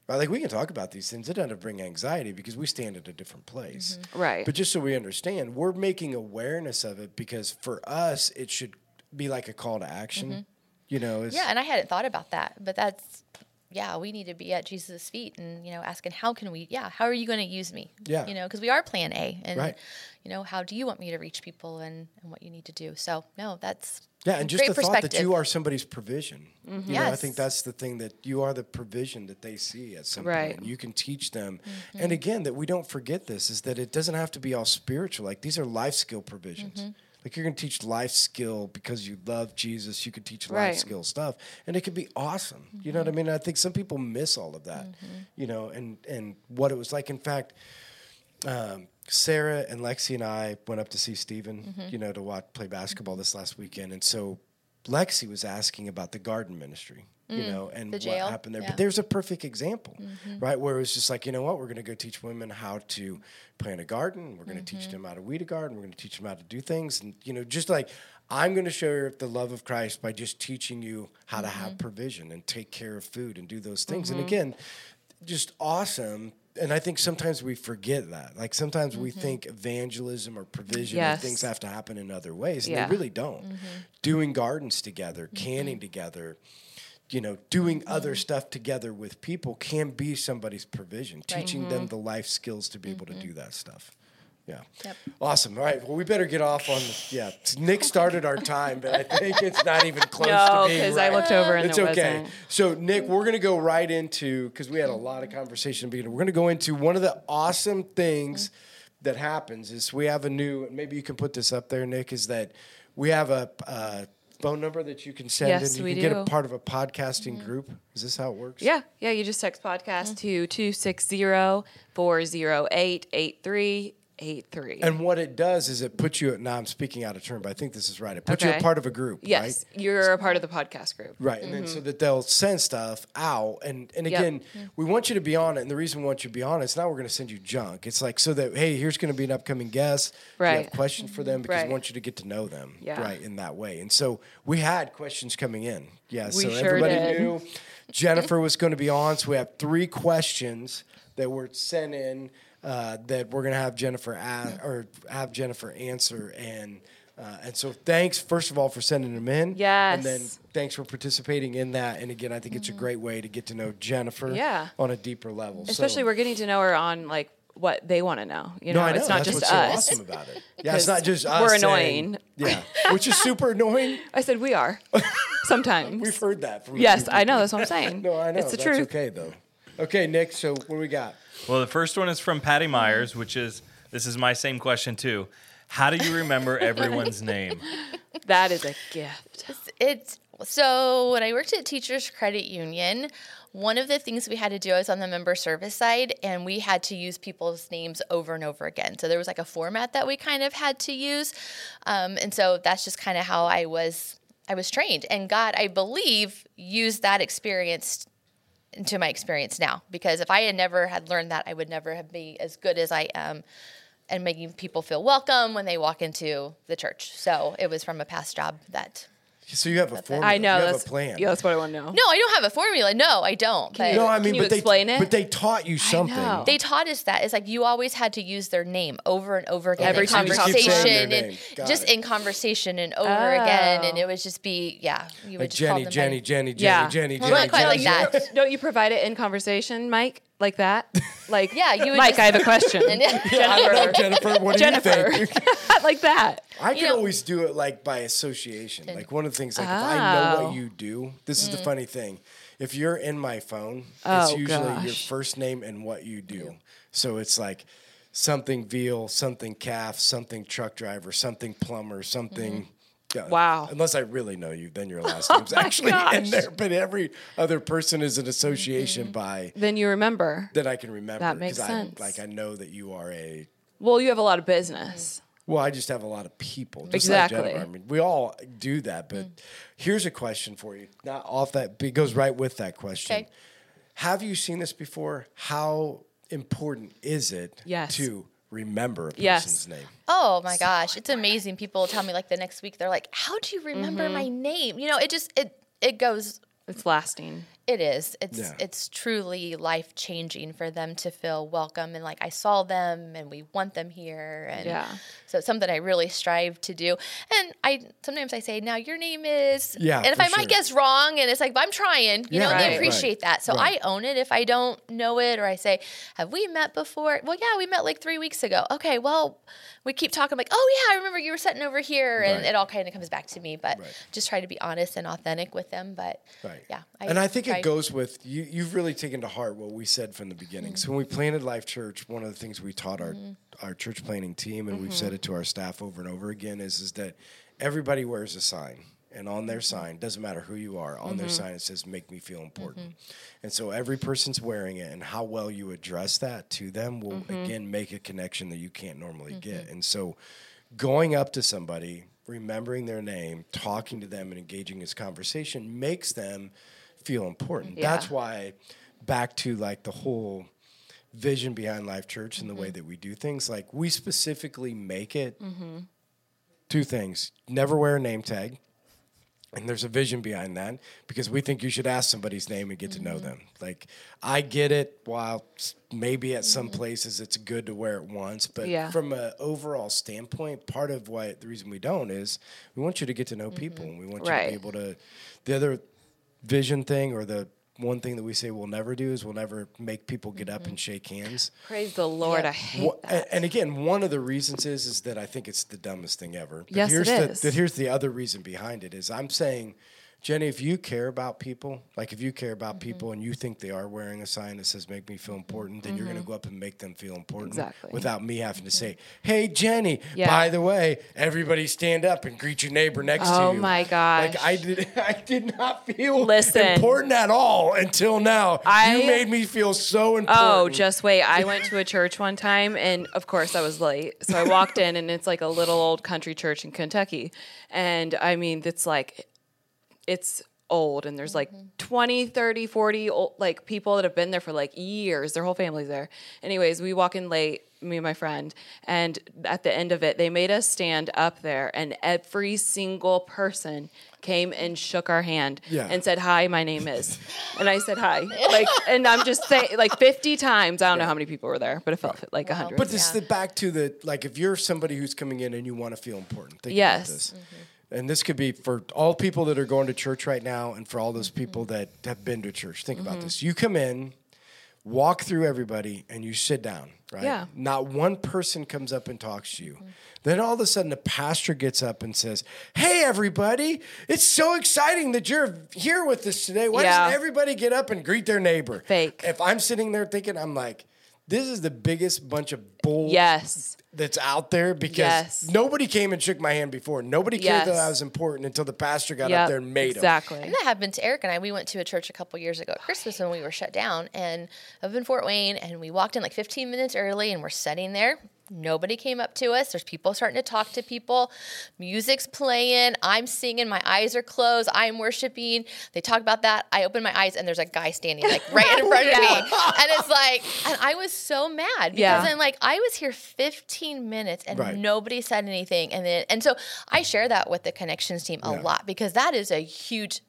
S2: Right? Like we can talk about these things. It doesn't bring anxiety because we stand at a different place. Mm-hmm.
S1: Right.
S2: But just so we understand, we're making awareness of it because for us, it should be like a call to action. Mm-hmm. You know,
S3: Yeah, and I hadn't thought about that, but that's yeah, we need to be at Jesus' feet and you know asking how can we yeah how are you going to use me
S2: Yeah.
S3: you know because we are Plan A and
S2: Right.
S3: you know how do you want me to reach people and and what you need to do so no that's
S2: Yeah, and just
S3: great
S2: the thought that you are somebody's provision. You know, I think that's the thing that you are the provision that they see at some
S1: Right.
S2: point. You can teach them.
S3: Mm-hmm.
S2: And again, that we don't forget this is that it doesn't have to be all spiritual. Like these are life skill provisions.
S3: Mm-hmm.
S2: Like you're going to teach life skill because you love Jesus. You could teach life
S1: Right.
S2: skill stuff, and it could be awesome. You know what I
S3: Mm-hmm.
S2: mean? I think some people miss all of that. You know, and and what it was like. In fact, um, Sarah and Lexi and I went up to see Steven,
S3: Mm-hmm.
S2: you know, to watch play basketball this last weekend. And so Lexi was asking about the garden ministry, you know, and
S3: Mm,
S2: what happened there.
S3: yeah. Mm-hmm.
S2: But there's a perfect example, right? Where it was just like, you know what, we're going to go teach women how to plant a garden. We're going to
S3: Mm-hmm.
S2: teach them how to weed a garden. We're going to teach them how to do things. And, you know, just like I'm going to show you the love of Christ by just teaching you how to
S3: Mm-hmm.
S2: have provision and take care of food and do those things. And again, just awesome. And I think sometimes we forget that. Like sometimes we mm-hmm. think evangelism or provision or things have to happen in other ways, and
S1: Yeah.
S2: they really don't. Mm-hmm. Doing gardens together, mm-hmm. canning together, you know, doing other stuff together with people can be somebody's provision. Teaching them the life skills to be able to do that stuff. Yeah.
S3: Yep.
S2: Awesome. All right. Well, we better get off on. The, yeah. Nick started our time, but I think it's not even close
S1: No,
S2: to being
S1: because I looked over and
S2: It's
S1: it
S2: okay.
S1: wasn't.
S2: So, Nick, we're going to go right into because we had a lot of conversation. beginning. We're going to go into one of the awesome things that happens is we have a new. Maybe you can put this up there, Nick. Is that we have a. Uh, Phone number that you can send
S1: Yes,
S2: and you
S1: we
S2: can get a part of a podcasting group. Is this how it works?
S1: Yeah, yeah. You just text podcast to 260-408-8383.
S2: And what it does is it puts you. At, Now I'm speaking out of turn, but I think this is right. It puts you a part of a group.
S1: yes,
S2: Right?
S1: you're a part of the podcast group.
S2: Right, and then mm-hmm. so that they'll send stuff out, and and
S1: Yep.
S2: again, mm-hmm. we want you to be on it. And the reason we want you to be on it is now we're going to send you junk. It's like so that hey, here's going to be an upcoming guest. We
S1: Right.
S2: have questions for them because
S1: Right.
S2: we want you to get to know them.
S1: Yeah.
S2: Right in that way, and so we had questions coming in. Yeah, so
S1: sure
S2: everybody
S1: did.
S2: knew Jennifer was going to be on. So we have three questions that were sent in uh, that we're going to have Jennifer a- or have Jennifer answer and. Uh, and so, thanks first of all for sending them in. Yes. And then thanks for participating in that. And again, I think it's a great way to get to know Jennifer
S1: Mm-hmm. Yeah.
S2: on a deeper level.
S1: Especially
S2: so,
S1: we're getting to know her on like what they want to know. You
S2: no,
S1: know,
S2: I know.
S1: it's not
S2: That's
S1: just
S2: what's
S1: us.
S2: so awesome about it. Yeah, it's not just us.
S1: we're
S2: saying-
S1: annoying.
S2: yeah, which is super annoying.
S1: I said we are sometimes.
S2: We've heard that from.
S1: yes, I know. That's what I'm saying.
S2: No, I know.
S1: It's the
S2: That's
S1: truth.
S2: okay though. Okay, Nick. So what do we got?
S4: Well, the first one is from Patty Myers, which is this is my same question too. How do you remember everyone's name?
S1: That is a gift.
S3: It's so when I worked at Teachers Credit Union, one of the things we had to do I was on the member service side, and we had to use people's names over and over again. So there was like a format that we kind of had to use, um, and so that's just kind of how I was I was trained. And God, I believe, used that experience into my experience now because if I had never had learned that, I would never have been as good as I am and making people feel welcome when they walk into the church. So it was from a past job that
S2: So you have a formula.
S1: I know.
S2: You have a plan.
S1: Yeah, that's what I want to know.
S3: No, I don't have a formula. No, I don't. But
S2: No, I mean,
S1: you
S2: but they
S1: it?
S2: but they taught you something.
S1: know.
S3: they taught us that it's like you always had to use their name over and over again
S1: Every
S3: in
S1: time you talk to
S3: conversation
S2: them. Keep saying their
S3: and just
S2: it.
S3: in conversation and over again, and
S1: Oh.
S3: it would just be yeah. You would
S2: Like
S3: just call
S2: Jenny,
S3: them
S2: Jenny,
S3: by-
S2: Jenny, Jenny,
S1: Yeah.
S2: Jenny,
S3: Well,
S2: Jenny.
S3: not quite like that.
S1: Don't you provide it in conversation, Mike? Like that? Like
S3: Yeah, you would
S1: Mike,
S3: just-
S1: I have a question.
S3: And-
S2: I don't know, Jennifer. What do
S1: Jennifer.
S2: you think?
S1: like that.
S2: I
S3: You
S2: can
S3: know-
S2: always do it like by association. Like one of the things, like if I know
S1: Oh.
S2: what you do, this is the mm. funny thing. If you're in my phone,
S1: Oh,
S2: it's usually your
S1: gosh.
S2: first name and what you do. So it's like something veal, something calf, something truck driver, something plumber, something. Mm-hmm. Yeah,
S1: Wow.
S2: Unless I really know you, then your last name's actually in there. But every other person is an association mm-hmm. by
S1: Then you remember.
S2: that I can remember.
S1: That makes
S2: 'cause I,
S1: sense.
S2: Like I know that you are a
S1: Well, you have a lot of business. Mm-hmm.
S2: well, I just have a lot of people. Just
S1: Exactly.
S2: Like Jennifer. I mean, we all do that, but mm. here's a question for you. Not off that, but it goes right with that question.
S3: Okay.
S2: Have you seen this before? How important is it
S1: Yes.
S2: to remember a person's
S1: Yes.
S2: name?
S3: Oh my gosh, it's amazing. People tell me like the next week they're like, "How do you remember
S1: Mm-hmm.
S3: my name?" You know, it just it it goes
S1: It's lasting.
S3: It is. It's
S2: Yeah.
S3: it's truly life changing for them to feel welcome and like I saw them and we want them here and
S1: Yeah.
S3: so it's something I really strive to do. And I sometimes I say, now your name is
S2: Yeah,
S3: and if I
S2: sure.
S3: might guess wrong and it's like, but I'm trying, you
S2: Yeah,
S3: know,
S1: right,
S3: they
S1: right,
S3: appreciate that. So
S2: right.
S3: I own it if I don't know it or I say, have we met before? Well, yeah, we met like three weeks ago. Okay, well, we keep talking like, oh yeah, I remember you were sitting over here and it all kind of comes back to me. But
S2: Right.
S3: just try to be honest and authentic with them. But
S2: Right.
S3: yeah.
S2: and I think
S3: try-
S2: it goes with you. You've really taken to heart what we said from the beginning.
S3: Mm-hmm.
S2: So when we planted Life Church, one of the things we taught our our church planning team, and we've said
S3: Mm-hmm.
S2: it to our staff over and over again, is is that everybody wears a sign. And on
S3: Mm-hmm.
S2: their sign, doesn't matter who you are, on their sign it says "Make me feel important."
S3: Mm-hmm.
S2: And so every person's wearing it, and how well you address that to them will
S3: Mm-hmm.
S2: again make a connection that you can't normally get. And so, going up to somebody, remembering their name, talking to them, and engaging in conversation makes them feel important.
S1: Yeah.
S2: That's why, back to like the whole vision behind Life Church and the way mm-hmm. that we do things, like we specifically make it mm-hmm. two things: never wear a name tag. And there's a vision behind that because we think you should ask somebody's name and get to know mm-hmm. them. Like, I get it. While maybe at some places it's good to wear it once, but
S1: Yeah.
S2: from an overall standpoint, part of why the reason we don't is we want you to get to know people and we want you to be able to. The other vision thing or the one thing that we say we'll never do is we'll never make people get up and mm-hmm. shake hands.
S1: Praise the Lord.
S3: Yeah.
S1: I hate
S2: Wha-
S1: that.
S2: and, and again, one of the reasons is is that I think it's the dumbest thing ever. But
S1: Yes, it
S2: here's
S1: is.
S2: The, that here's the other reason behind it is I'm saying, Jenny, if you care about people, like if you care about
S1: Mm-hmm.
S2: people and you think they are wearing a sign that says "Make me feel important," then you're going to go up and make them feel important
S1: Mm-hmm. Exactly. Mm-hmm.
S2: without me having to say, "Hey, Jenny,
S1: Yeah.
S2: by the way, everybody stand up and greet your neighbor next to you."
S1: Oh my gosh.
S2: Like I did, I did not feel
S1: Listen.
S2: important at all until now.
S1: I-
S2: you made me feel so important.
S1: Oh, just wait. I went to a church one time, and of course, I was late. So I walked in, and it's like a little old country church in Kentucky. And I mean, it's like, it's old, and there's like mm-hmm. 20, 30, 40 old, like people that have been there for like years. Their whole family's there. Anyways, we walk in late, me and my friend, and at the end of it, they made us stand up there, and every single person came and shook our hand
S2: Yeah.
S1: and said, Hi, my name is. And I said, Hi. Like, and I'm just saying, like 50 times. I don't know how many people were there, but it felt like a 100.
S2: But this
S3: Yeah.
S2: is the back to the like if you're somebody who's coming in and you want to feel important, think about
S1: Yes.
S2: this. Mm-hmm. And this could be for all people that are going to church right now and for all those mm-hmm. people that have been to church. Think about mm-hmm. this. You come in, walk through everybody, and you sit down, right?
S1: Yeah.
S2: Not one person comes up and talks to you. Mm-hmm. Then all of a sudden, the pastor gets up and says, Hey, everybody, it's so exciting that you're here with us today. Why
S1: Yeah.
S2: doesn't everybody get up and greet their neighbor?
S1: Fake.
S2: If I'm sitting there thinking, I'm like, this is the biggest bunch of bull
S1: yes.
S2: that's out there because
S1: Yes.
S2: nobody came and shook my hand before. Nobody cared that I was important until the pastor got
S1: Yep.
S2: up there and made them.
S1: exactly.
S3: And that happened to Eric and I. We went to a church a couple years ago at Christmas when we were shut down, and up in Fort Wayne, and we walked in like 15 minutes early, and we're sitting there. Nobody came up to us. There's people starting to talk to people. Music's playing. I'm singing. My eyes are closed. I'm worshiping. They talk about that. I open my eyes, and there's a guy standing like right in front of me, and it's like, and I was so mad because
S1: Yeah.
S3: then like I was here 15 minutes and
S2: Right.
S3: nobody said anything, and then and so I share that with the connections team a
S2: Yeah.
S3: lot because that is a huge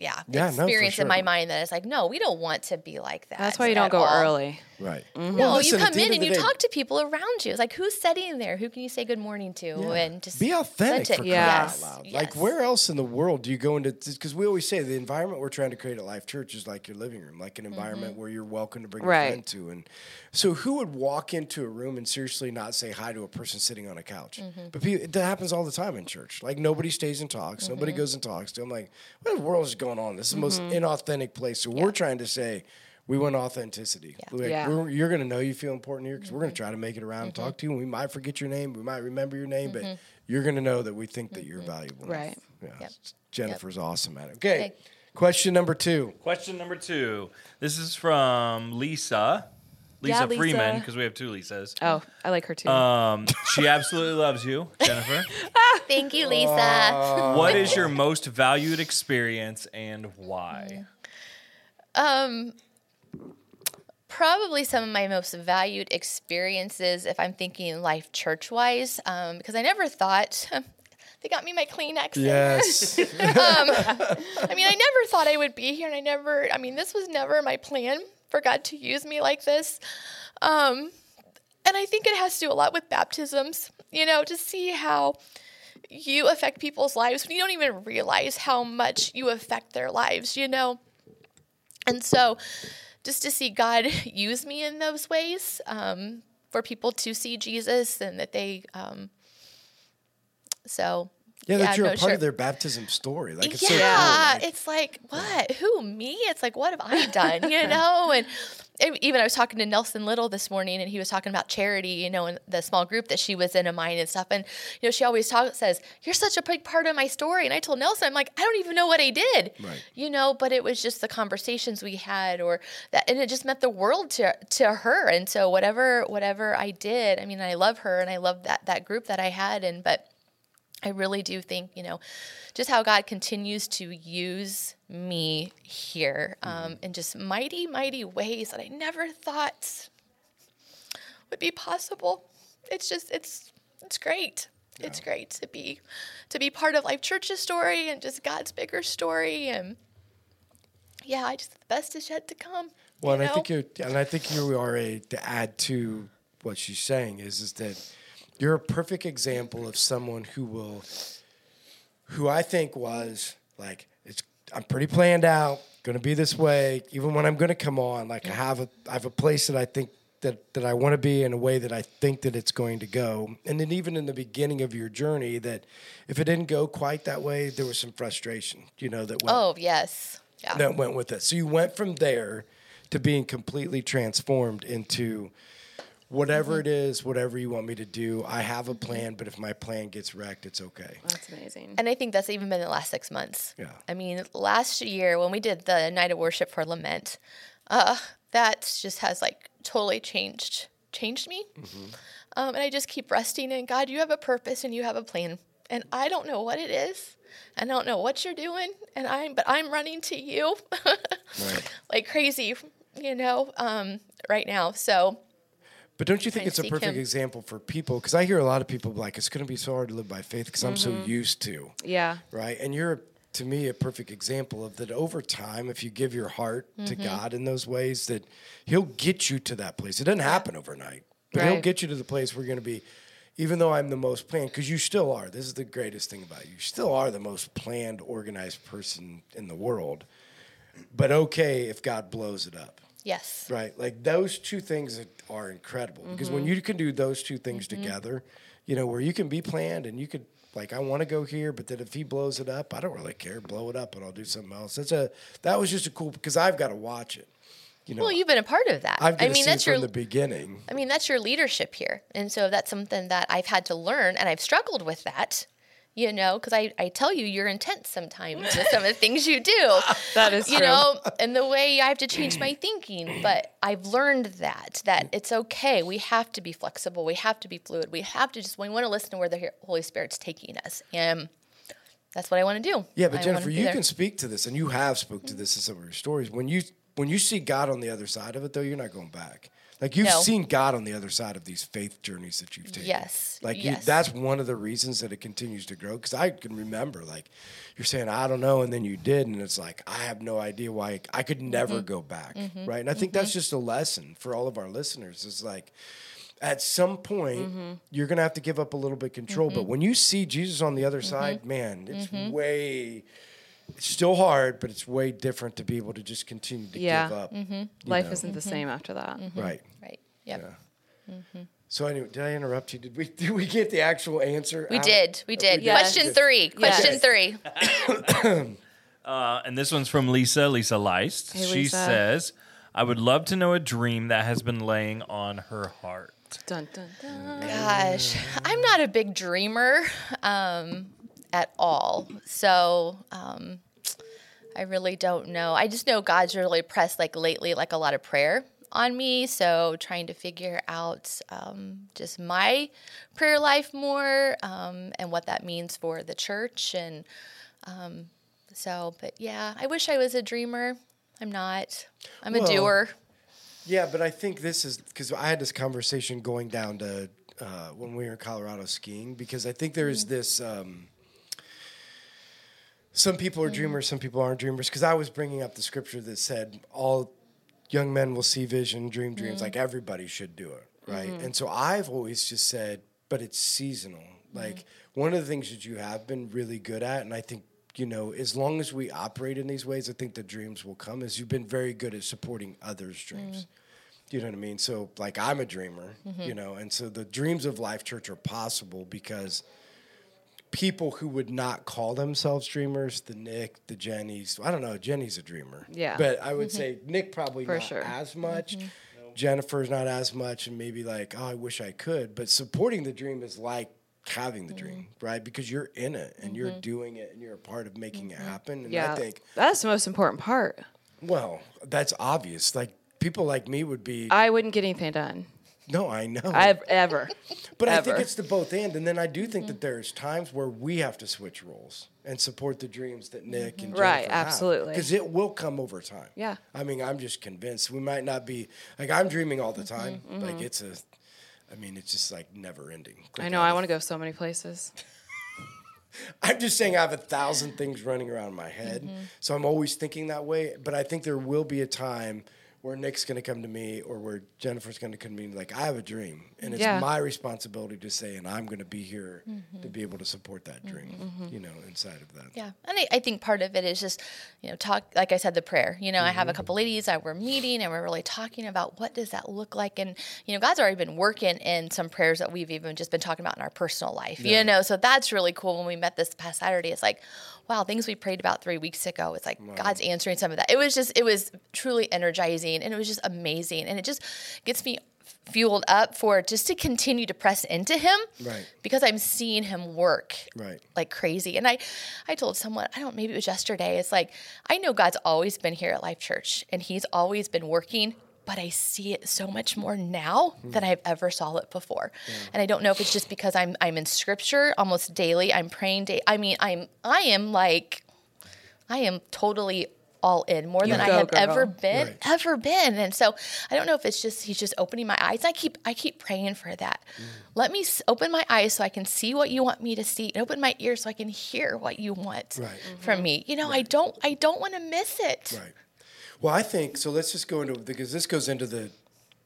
S3: yeah,
S2: Yeah, no, for
S3: experience in my mind that it's like, no, we don't want to be like that.
S1: That's why you don't go
S3: all.
S1: early.
S2: Right.
S3: No,
S2: Well, listen,
S3: you come in and you
S2: day-
S3: talk to people around you. It's like, who's sitting there? Who can you say good morning to? And just
S2: Be authentic for
S1: Yeah.
S2: out
S3: Yes,
S2: loud.
S3: yes.
S2: Like, where else in the world do you go into? Because we always say the environment we're trying to create at Life Church is like your living room, like an mm-hmm. environment where you're welcome to bring
S1: Right.
S2: a friend to. And so, who would walk into a room and seriously not say hi to a person sitting on a couch? Mm-hmm. But pe- that happens all the time in church. Like, nobody stays and talks. Nobody goes and talks to. I'm like, what in the world is going on? This is the most inauthentic place. So, we're trying to say, we want authenticity. Like,
S1: Yeah.
S2: we're- you're going to know you feel important here because we're going to try to make it around and
S3: Mm-hmm.
S2: talk to you. And we might forget your name, we might remember your name, but you're going to know that we think that you're valuable.
S1: Right.
S2: Yeah.
S3: Mm-hmm. Yep.
S2: Jennifer's awesome at it. Okay.
S3: Okay.
S2: Question number two.
S4: Question number two. This is from Lisa. Lisa
S1: Yeah, Lisa.
S4: Freeman, because we have two Lisas.
S1: Oh, I like her too.
S4: Um, she absolutely loves you, Jennifer.
S3: thank you, Lisa.
S4: what is your most valued experience and why?
S3: Um, probably some of my most valued experiences, if I'm thinking life church wise, um, because I never thought they got me my Kleenex.
S2: Yes.
S3: I mean, I never thought I would be here, and I never, I mean, this was never my plan for God to use me like this. Um, and I think it has to do a lot with baptisms, you know, to see how you affect people's lives when you don't even realize how much you affect their lives, you know? And so just to see God use me in those ways um, for people to see Jesus and that they, um, so.
S2: Yeah, that you're
S3: no,
S2: a part
S3: sure.
S2: of their baptism story. Like it's so cool.
S3: yeah,
S2: Like,
S3: it's like what? Who me? It's like what have I done? You know, and and even I was talking to Nelson Little this morning, and he was talking about charity. You know, in the small group that she was in of mine and stuff. And you know, she always talks says, "You're such a big part of my story." And I told Nelson, I'm like, I don't even know what I did.
S2: Right.
S3: You know, but it was just the conversations we had, or that, and it just meant the world to to her. And so whatever whatever I did, I mean, I love her, and I love that that group that I had, and but. I really do think, you know, just how God continues to use me here um, in just mighty, mighty ways that I never thought would be possible. It's just, it's, it's great. It's great to be, to be part of Life Church's story and just God's bigger story. And yeah, I just, the best is yet to come.
S2: Well, and I think you're, and I think you are a to add to what she's saying is is that you're a perfect example of someone who will who I think was like it's I'm pretty planned out, gonna be this way, even when I'm gonna come on, like I have a I have a place that I think that, that I want to be in a way that I think that it's going to go. And then even in the beginning of your journey that if it didn't go quite that way, there was some frustration, you know, that went
S3: oh, yes. Yeah.
S2: that went with it. So you went from there to being completely transformed into whatever
S3: Mm-hmm.
S2: it is, whatever you want me to do. I have a plan, but if my plan gets wrecked, it's okay.
S1: That's amazing.
S3: And I think that's even been the last six months.
S2: Yeah.
S3: I mean, last year when we did the night of worship for lament, uh, that just has like totally changed changed me. Um, and I just keep resting in God. You have a purpose and you have a plan, and I don't know what it is. I don't know what you're doing, and I'm but I'm running to you like crazy, you know, um, right now. So
S2: But don't you think it's a perfect
S3: him.
S2: example for people? Because I hear a lot of people be like, it's going to be so hard to live by faith because I'm so
S3: Mm-hmm.
S2: used to,
S1: Yeah.
S2: right? And you're, to me, a perfect example of that over time, if you give your heart to
S3: Mm-hmm.
S2: God in those ways, that He'll get you to that place. It doesn't happen overnight, but He'll get you to the place where you're going to be, even though I'm the most planned, because you still are. This is the greatest thing about you. You still are the most planned, organized person in the world. But okay if God blows it up.
S3: Yes,
S2: Right. Like those two things are incredible because
S3: Mm-hmm.
S2: when you can do those two things together, you know, where you can be planned and you could like I want to go here, but then if he blows it up, I don't really care. Blow it up and I'll do something else. That's a that was just a cool because I've got to watch it. You know,
S3: well, you've been a part of that. I mean, that's
S2: from
S3: your
S2: the beginning.
S3: I mean, that's your leadership here. And so that's something that I've had to learn and I've struggled with that, you know, because I, I tell you, you're intense sometimes with some of the things you do.
S1: That is
S3: you
S1: true.
S3: know, and the way I have to change my thinking. But I've learned that, that it's okay. We have to be flexible. We have to be fluid. We have to just, we want to listen to where the Holy Spirit's taking us. And that's what I want to do.
S2: Yeah, but
S3: I
S2: Jennifer, you
S3: there.
S2: can speak to this, and you have spoke to this in some of your stories. When you when you see God on the other side of it, though, you're not going back. Like you've
S3: No.
S2: seen God on the other side of these faith journeys that you've taken.
S3: Yes,
S2: Like you, that's one of the reasons that it continues to grow. Because I can remember, like you're saying, I don't know, and then you did, and it's like I have no idea why I could never
S3: Mm-hmm.
S2: go back, mm-hmm. right? And I think that's mm-hmm. just a lesson for all of our listeners. Is like at some point
S3: Mm-hmm.
S2: you're gonna have to give up a little bit control. But mm-hmm. when you see Jesus on the other
S3: Mm-hmm.
S2: side, man, it's way. It's still hard, but it's way different to be able to just continue to
S1: Yeah.
S2: give up. you
S1: Life
S2: know?
S1: isn't the same after that.
S2: right.
S3: Right. Yep.
S2: Yeah. So anyway, did I interrupt you? Did we did we get the actual answer?
S3: We
S2: out?
S3: did. We did.
S1: Yes.
S3: Question three. Question
S1: Yes.
S3: three.
S4: Uh, and this one's from Lisa, Lisa Leist.
S1: Hey,
S4: she
S1: Lisa.
S4: says, I would love to know a dream that has been laying on her heart.
S1: Dun, dun, dun.
S3: Gosh, I'm not a big dreamer um, at all. So um, I really don't know. I just know God's really pressed like lately, like a lot of prayer on me. So trying to figure out um, just my prayer life more um, and what that means for the church. And um, so, but yeah, I wish I was a dreamer. I'm not. I'm a doer.
S2: Yeah, but I think this is because I had this conversation going down to uh, when we were in Colorado skiing because I think there's
S3: Mm-hmm.
S2: this um, some people are dreamers, some people aren't dreamers. Because I was bringing up the scripture that said all young men will see vision, dream dreams. Like mm. everybody should do it, mm-hmm. right? And so I've always just said, but it's seasonal. Mm-hmm. Like one of the things that you have been really good at, and I think you know, as long as we operate in these ways, I think the dreams will come. Is you've been very good at supporting others' dreams. Mm. You know what I mean? So, like, I'm a dreamer, mm-hmm. you know, and so the dreams of Life Church are possible because people who would not call themselves dreamers, the Nick, the Jenny's, I don't know, Jenny's a dreamer.
S1: Yeah.
S2: But I would mm-hmm. say Nick probably
S1: For
S2: not
S1: sure.
S2: as mm-hmm. much. Mm-hmm. Jennifer's not as much, and maybe like, oh, I wish I could. But supporting the dream is like having the dream, right? Because you're in it and you're doing it and you're a part of making it happen. And
S1: Yeah.
S2: I think,
S1: That's the most important part.
S2: well, that's obvious. Like people like me would be,
S1: I wouldn't get anything done.
S2: No, I know.
S1: I've ever.
S2: But I think it's the both end. and then I do think that there's times where we have to switch roles and support the dreams that Nick and Jennifer
S1: Right, absolutely.
S2: because it will come over time.
S1: Yeah.
S2: I mean, I'm just convinced we might not be like I'm dreaming all the
S1: Mm-hmm,
S2: time. Like it's a, I mean, it's just like never ending.
S1: I know. I want to go so many places.
S2: I'm just saying I have a thousand things running around my head,
S1: Mm-hmm.
S2: so I'm always thinking that way. But I think there will be a time where Nick's going to come to me or where Jennifer's going to come to me like, I have a dream, and it's
S1: Yeah.
S2: my responsibility to say, and I'm going to be here to mm-hmm. be able to support that mm-hmm. dream. Mm-hmm. You know, inside of that.
S3: Yeah, and I, I think part of it is just, you know, talk. Like I said, the prayer. You know, I have a couple ladies that we're meeting, and we're really talking about what does that look like, and you know, God's already been working in some prayers that we've even just been talking about in our personal life. You know, so that's really cool. When we met this past Saturday, it's like, wow, things we prayed about three weeks ago. It's like God's answering some of that. It was just, it was truly energizing, and it was just amazing, and it just gets me fueled up for just to continue to press into Him,
S2: Right.
S3: Because I'm seeing Him work,
S2: Right.
S3: like crazy. And I, I told someone, I don't, maybe it was yesterday. It's like, I know God's always been here at Life Church and he's always been working, but I see it so much more now than I've ever saw it before. And I don't know if it's just because I'm, I'm in scripture almost daily. I'm praying day. I mean, I'm, I am like, I am totally all in more than I have
S1: girl.
S3: ever been,
S2: Right.
S3: ever been. And so I don't know if it's just he's just opening my eyes. I keep I keep praying for that.
S2: Mm.
S3: Let me s- open my eyes so I can see what you want me to see, and open my ears so I can hear what you want
S2: Right.
S3: from me. You know, I don't I don't want to miss it.
S2: Right. Well, I think so. Let's just go into because this goes into the.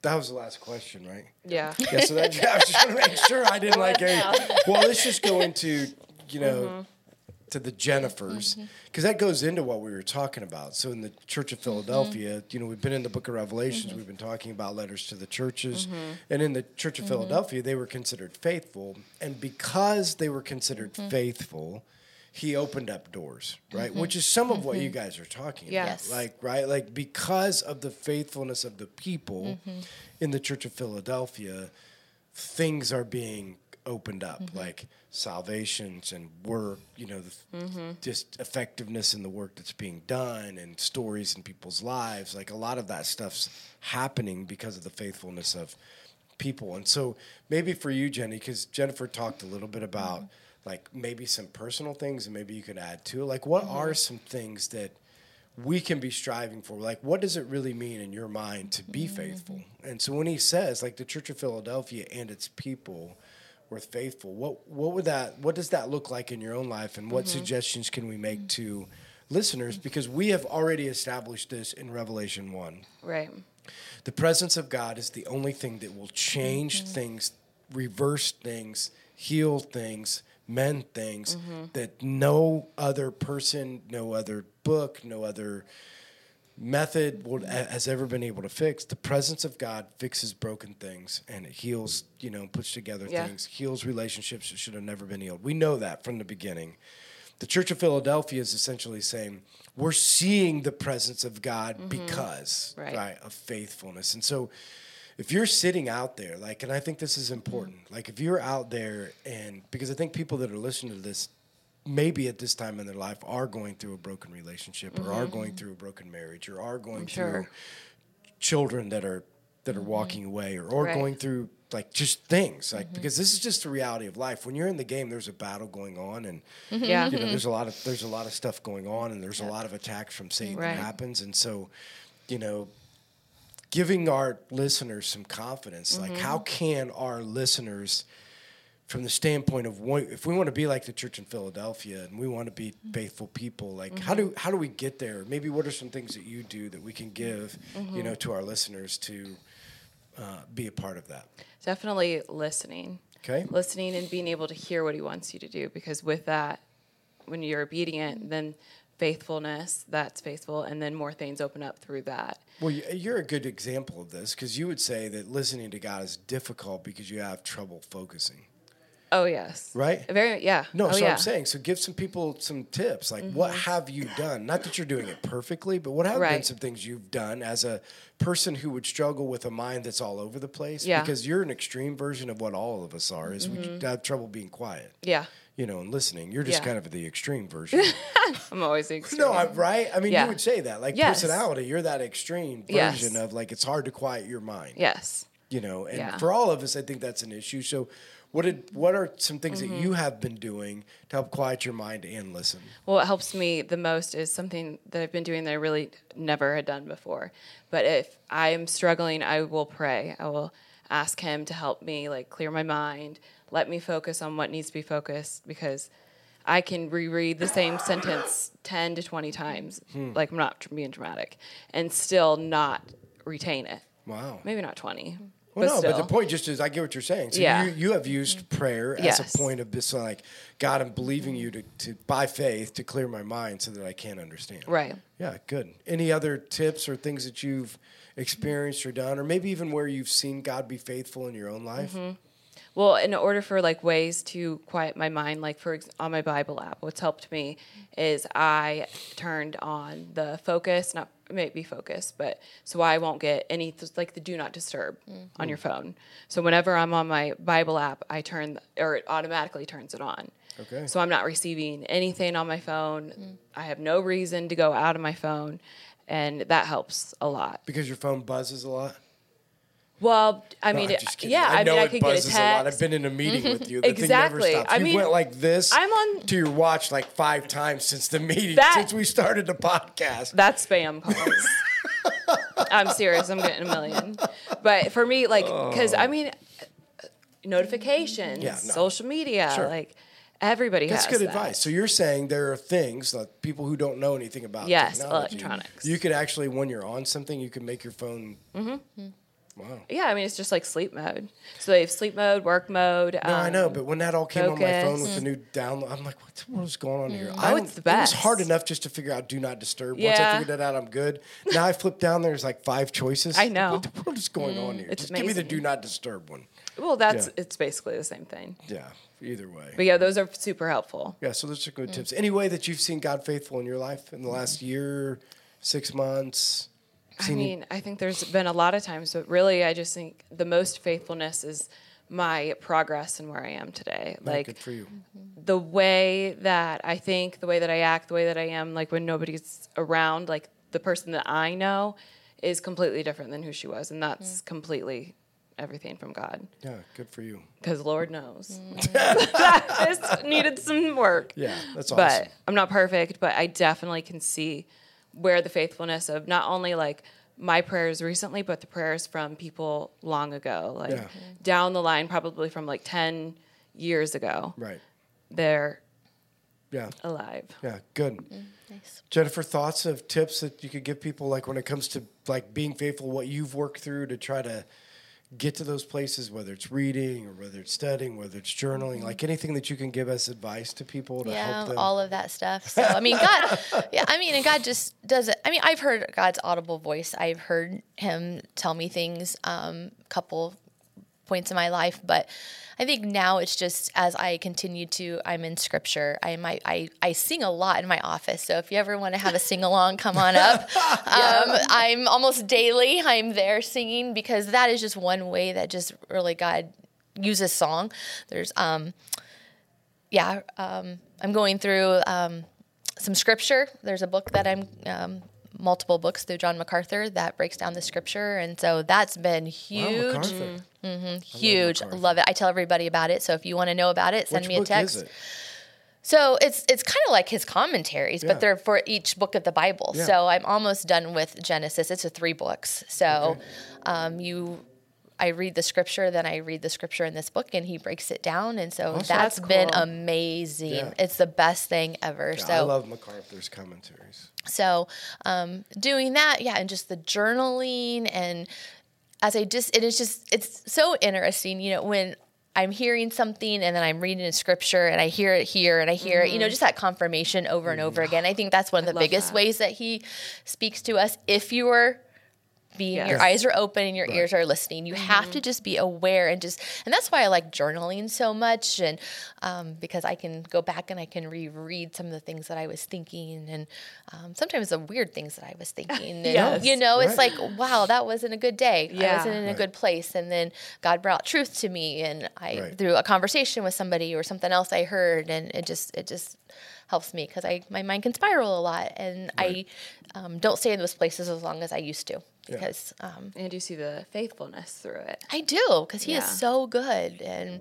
S2: That was the last question, right?
S1: Yeah.
S2: Yeah. So that I was just trying to make sure I didn't like any. Well, let's just go into you know mm-hmm. to the Jennifers mm-hmm. because that goes into what we were talking about. So in the Church of mm-hmm. Philadelphia, you know, we've been in the Book of Revelations. We've been talking about letters to the churches, and in the Church of Philadelphia, they were considered faithful, and because they were considered faithful. He opened up doors, right? Mm-hmm. Which is some of what you mm-hmm. guys are talking
S1: Yeah.
S2: about.
S3: Yes.
S2: Like, right? Like, because of the faithfulness of the people mm-hmm. in the Church of Philadelphia, things are being opened up, like salvations and work, you know, the, just effectiveness in the work that's being done and stories in people's lives. Like, a lot of that stuff's happening because of the faithfulness of people. And so, maybe for you, Jenny, because Jennifer talked a little bit about like maybe some personal things and maybe you could add to it. Like, what mm-hmm. are some things that we can be striving for. Like, what does it really mean in your mind to be mm-hmm. faithful? And so when he says, like, the Church of Philadelphia and its people were faithful, what what would that what does that look like in your own life? And what mm-hmm. suggestions can we make to listeners? Because we have already established this in Revelation one.
S1: Right.
S2: The presence of God is the only thing that will change things, reverse things, heal things, mend things that no other person, no other book, no other method will, has ever been able to fix. The presence of God fixes broken things and it heals, you know, puts together
S1: Yeah.
S2: things, heals relationships that should have never been healed. We know that from the beginning. The Church of Philadelphia is essentially saying we're seeing the presence of God mm-hmm. because
S1: Right.
S2: right, of faithfulness. And so if you're sitting out there, like, and I think this is important, like if you're out there and because I think people that are listening to this maybe at this time in their life are going through a broken relationship or are going mm-hmm. through a broken marriage or are going
S1: sure.
S2: through children that are that are mm-hmm. walking away or, or
S1: Right.
S2: going through like just things like mm-hmm. because this is just the reality of life when you're in the game there's a battle going on and
S1: Yeah.
S2: you know there's a lot of there's a lot of stuff going on and there's a lot of attacks from Satan
S1: Right.
S2: that happens and so you know giving our listeners some confidence like mm-hmm. how can our listeners from the standpoint of what, if we want to be like the church in Philadelphia and we want to be mm-hmm. faithful people, like how mm-hmm. do how do we get there? Maybe what are some things that you do that we can give, you know, to our listeners to uh, be a part of that?
S1: Definitely listening.
S2: Okay.
S1: Listening and being able to hear what he wants you to do because with that, when you're obedient, then faithfulness, that's faithful, and then more things open up through that.
S2: Well, you- you're a good example of this because you would say that listening to God is difficult because you have trouble focusing.
S1: Oh yes.
S2: Right?
S1: Very yeah.
S2: No,
S1: oh,
S2: so
S1: yeah.
S2: I'm saying, so give some people some tips. Like, what mm-hmm. have you done? Not that you're doing it perfectly, but what have been
S1: Right.
S2: some things you've done as a person who would struggle with a mind that's all over the place?
S1: Yeah.
S2: Because you're an extreme version of what all of us are. Is we mm-hmm. have trouble being quiet.
S1: Yeah.
S2: You know, and listening. You're just
S1: Yeah.
S2: kind of the extreme version.
S1: I'm always the extreme.
S2: no, I'm right. I mean,
S1: Yeah.
S2: you would say that. Like
S1: Yes.
S2: personality, you're that extreme
S1: Yes.
S2: version of like it's hard to quiet your mind.
S1: Yes.
S2: You know, and
S1: Yeah.
S2: for all of us, I think that's an issue. So. What did what are some things
S1: Mm-hmm.
S2: that you have been doing to help quiet your mind and listen?
S1: Well, what helps me the most is something that I've been doing that I really never had done before. But if I am struggling, I will pray. I will ask Him to help me, like clear my mind, let me focus on what needs to be focused because I can reread the same sentence 10 to 20 times.
S2: Hmm.
S1: Like, I'm not tr- being dramatic, and still not retain it.
S2: Wow.
S1: Maybe not 20.
S2: Well,
S1: but
S2: no, but the point just is, I get what you're saying. So
S1: Yeah.
S2: you, you have used prayer as
S1: Yes.
S2: a point of this, like, God, I'm believing you to, to, by faith, to clear my mind so that I can understand.
S1: Right.
S2: Yeah, good. Any other tips or things that you've experienced or done, or maybe even where you've seen God be faithful in your own life?
S1: Mm-hmm. Well, in order for like ways to quiet my mind, like for ex- on my Bible app, what's helped me is I turned on the focus, not maybe focus, but so I won't get any like the do not disturb on your mm-hmm. phone. So whenever I'm on my Bible app, I turn or it automatically turns it on.
S2: Okay.
S1: So I'm not receiving anything on my phone. Mm. I have no reason to go out of my phone, and that helps a lot.
S2: Because your phone buzzes a lot?
S1: Well, I mean,
S2: I'm
S1: it-
S2: just kidding.
S1: yeah,
S2: I,
S1: I, mean, I could get a
S2: buzzes a lot. I've been in a meeting with you. The
S1: Exactly.
S2: Thing never stops.
S1: I
S2: you
S1: mean,
S2: went like this
S1: I'm on-
S2: to your watch like five times since the meeting,
S1: That-
S2: since we started the podcast.
S1: That's spam calls. I'm serious. I'm getting a million. But for me, like, because I mean, notifications,
S2: Oh. Yeah, no.
S1: social media,
S2: Sure.
S1: like everybody
S2: That's
S1: has
S2: good
S1: that.
S2: advice. So you're saying there are things like people who don't know anything about
S1: Yes, electronics.
S2: You could actually, when you're on something, you can make your phone.
S1: Mm-hmm.
S2: Wow.
S1: Yeah, I mean, it's just like sleep mode. So they have sleep mode, work mode.
S2: No, I know,
S1: um,
S2: but when that all came on my phone with
S1: focus.
S2: the new download, I'm like, what, the what is going on here?
S1: Oh,
S2: I
S1: it's
S2: don't-
S1: the
S2: It was hard enough just to figure out do not disturb. Once I figured that out, I'm good. Now I flip down, there's like five choices.
S1: I know.
S2: What, the world is going on here?
S1: it's
S2: just give me the do not disturb one.
S1: Well, that's
S2: Yeah.
S1: it's basically the same thing.
S2: Yeah, either way.
S1: But yeah, those are super helpful.
S2: yeah, so those are
S1: Mm.
S2: good tips. Any way that you've seen God faithful in your life in the last year, six months?
S1: I mean, I think there's been a lot of times, but really, I just think the most faithfulness is my progress and where I am today.
S2: Yeah,
S1: Like
S2: good for you. Mm-hmm.
S1: the way that I think, the way that I act, the way that I am, like when nobody's around, like the person that I know is completely different than who she was. And that's mm. completely everything from God.
S2: Yeah, good for you.
S1: Because Lord knows mm. that this needed some work.
S2: Yeah, that's awesome.
S1: But I'm not perfect, but I definitely can see where the faithfulness of not only like my prayers recently, but the prayers from people long ago, like
S2: Yeah.
S1: down the line, probably from like 10 years ago.
S2: right.
S1: They're
S2: Yeah.
S1: alive.
S2: Yeah, good.
S3: Mm, nice.
S2: Jennifer, thoughts of tips that you could give people, like when it comes to like being faithful, what you've worked through to try to get to those places, whether it's reading or whether it's studying, whether it's journaling, like anything that you can give us advice to people to
S3: yeah,
S2: help them.
S3: all of that stuff. So I mean, God, yeah, I mean, and God just does it. I mean, I've heard God's audible voice. I've heard Him tell me things, um, couple points in my life, but I think now it's just as I continue to, I'm in Scripture. I might, I, I sing a lot in my office. So if you ever want to have a sing along, come on up. um, I'm almost daily. I'm there singing because that is just one way that just really God uses song. There's um yeah, um, I'm going through um, some scripture. There's a book that I'm um, multiple books through John MacArthur that breaks down the scripture, and so that's been
S2: Wow,
S3: huge,
S2: MacArthur.
S3: huge.
S2: MacArthur.
S3: Love it. I tell everybody about it. So if you want to know about it, send
S2: Which
S3: me a text.
S2: is it?
S3: So it's it's kind of like his commentaries,
S2: Yeah.
S3: but they're for each book of the Bible.
S2: Yeah.
S3: So I'm almost done with Genesis. It's a three books. So um, you I read the scripture, then I read the scripture in this book, and he breaks it down, and so that's
S1: That's
S3: been amazing.
S2: Yeah.
S3: It's the best thing ever.
S2: Yeah,
S3: so
S2: I love MacArthur's commentaries.
S3: so um, doing that, yeah, and just the journaling and as I just it is just it's so interesting, you know, when I'm hearing something and then I'm reading a scripture and I hear it here and I hear it, you know, just that confirmation over and over again. I think that's one of the biggest
S1: that.
S3: ways that he speaks to us. If you are being your eyes are open and your ears are listening. You have to just be aware and just and that's why I like journaling so much and um, because I can go back and I can reread some of the things that I was thinking and um, sometimes the weird things that I was thinking. And,
S1: Yes.
S3: You know, it's
S2: Right.
S3: like wow, that wasn't a good day.
S1: yeah.
S3: I wasn't in a good place, and then God brought truth to me, and I
S2: Right.
S3: through a conversation with somebody or something else I heard, and it just it just helps me because I my mind can spiral a lot, and I um, don't stay in those places as long as I used to because. Um,
S1: And you see the faithfulness through it.
S3: I do because he is so good, and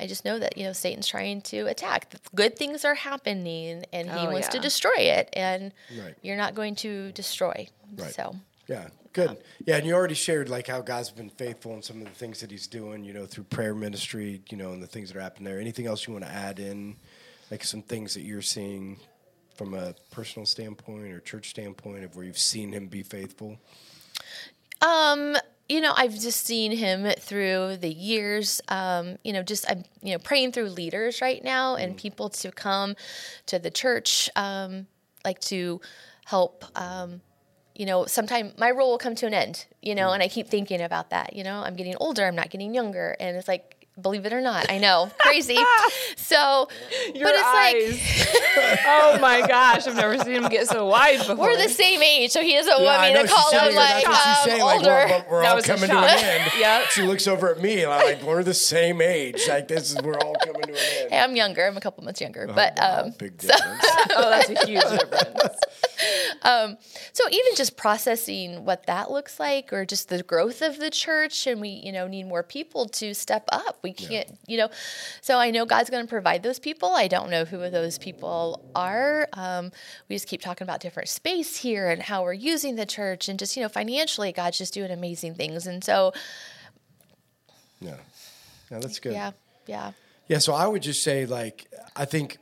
S3: I just know that you know Satan's trying to attack. Good things are happening, and he
S1: Oh,
S3: wants to destroy it, and
S2: Right.
S3: you're not going to destroy.
S2: Right.
S3: So
S2: Yeah, good. Yeah, and you already shared like how God's been faithful in some of the things that He's doing, you know, through prayer ministry, you know, and the things that are happening there. Anything else you want to add in, like some things that you're seeing from a personal standpoint or church standpoint of where you've seen Him be faithful?
S3: Um, you know, I've just seen him through the years. Um, you know, just I'm you know praying through leaders right now and people to come to the church, um, like to help. Um, you know, sometime my role will come to an end. You know, and I keep thinking about that. You know, I'm getting older. I'm not getting younger, and it's like. Believe it or not, I know, crazy. So,
S1: Your
S3: but it's like
S1: oh my gosh, I've never seen him get so wide before.
S3: we're the same age, so he doesn't
S2: Yeah,
S3: want
S2: I
S3: me
S2: know
S3: to call him like
S2: That's what she's
S3: um,
S2: saying. Like,
S3: older.
S2: we're, we're all coming to an end.
S1: Yep.
S2: She looks over at me and I'm like, we're the same age. Like this is we're all coming to an end.
S3: Hey, I'm younger. I'm a couple months younger, but
S2: Wow,
S3: um,
S2: big difference.
S1: oh, that's a huge difference.
S3: Um, so even just processing what that looks like, or just the growth of the church, and we, you know, need more people to step up. We can't, you know, so I know God's going to provide those people. I don't know who those people are. Um, we just keep talking about different space here and how we're using the church, and just you know, financially, God's just doing amazing things, and so
S2: yeah. Yeah, that's good.
S3: yeah, yeah,
S2: Yeah, so I would just say, like, I think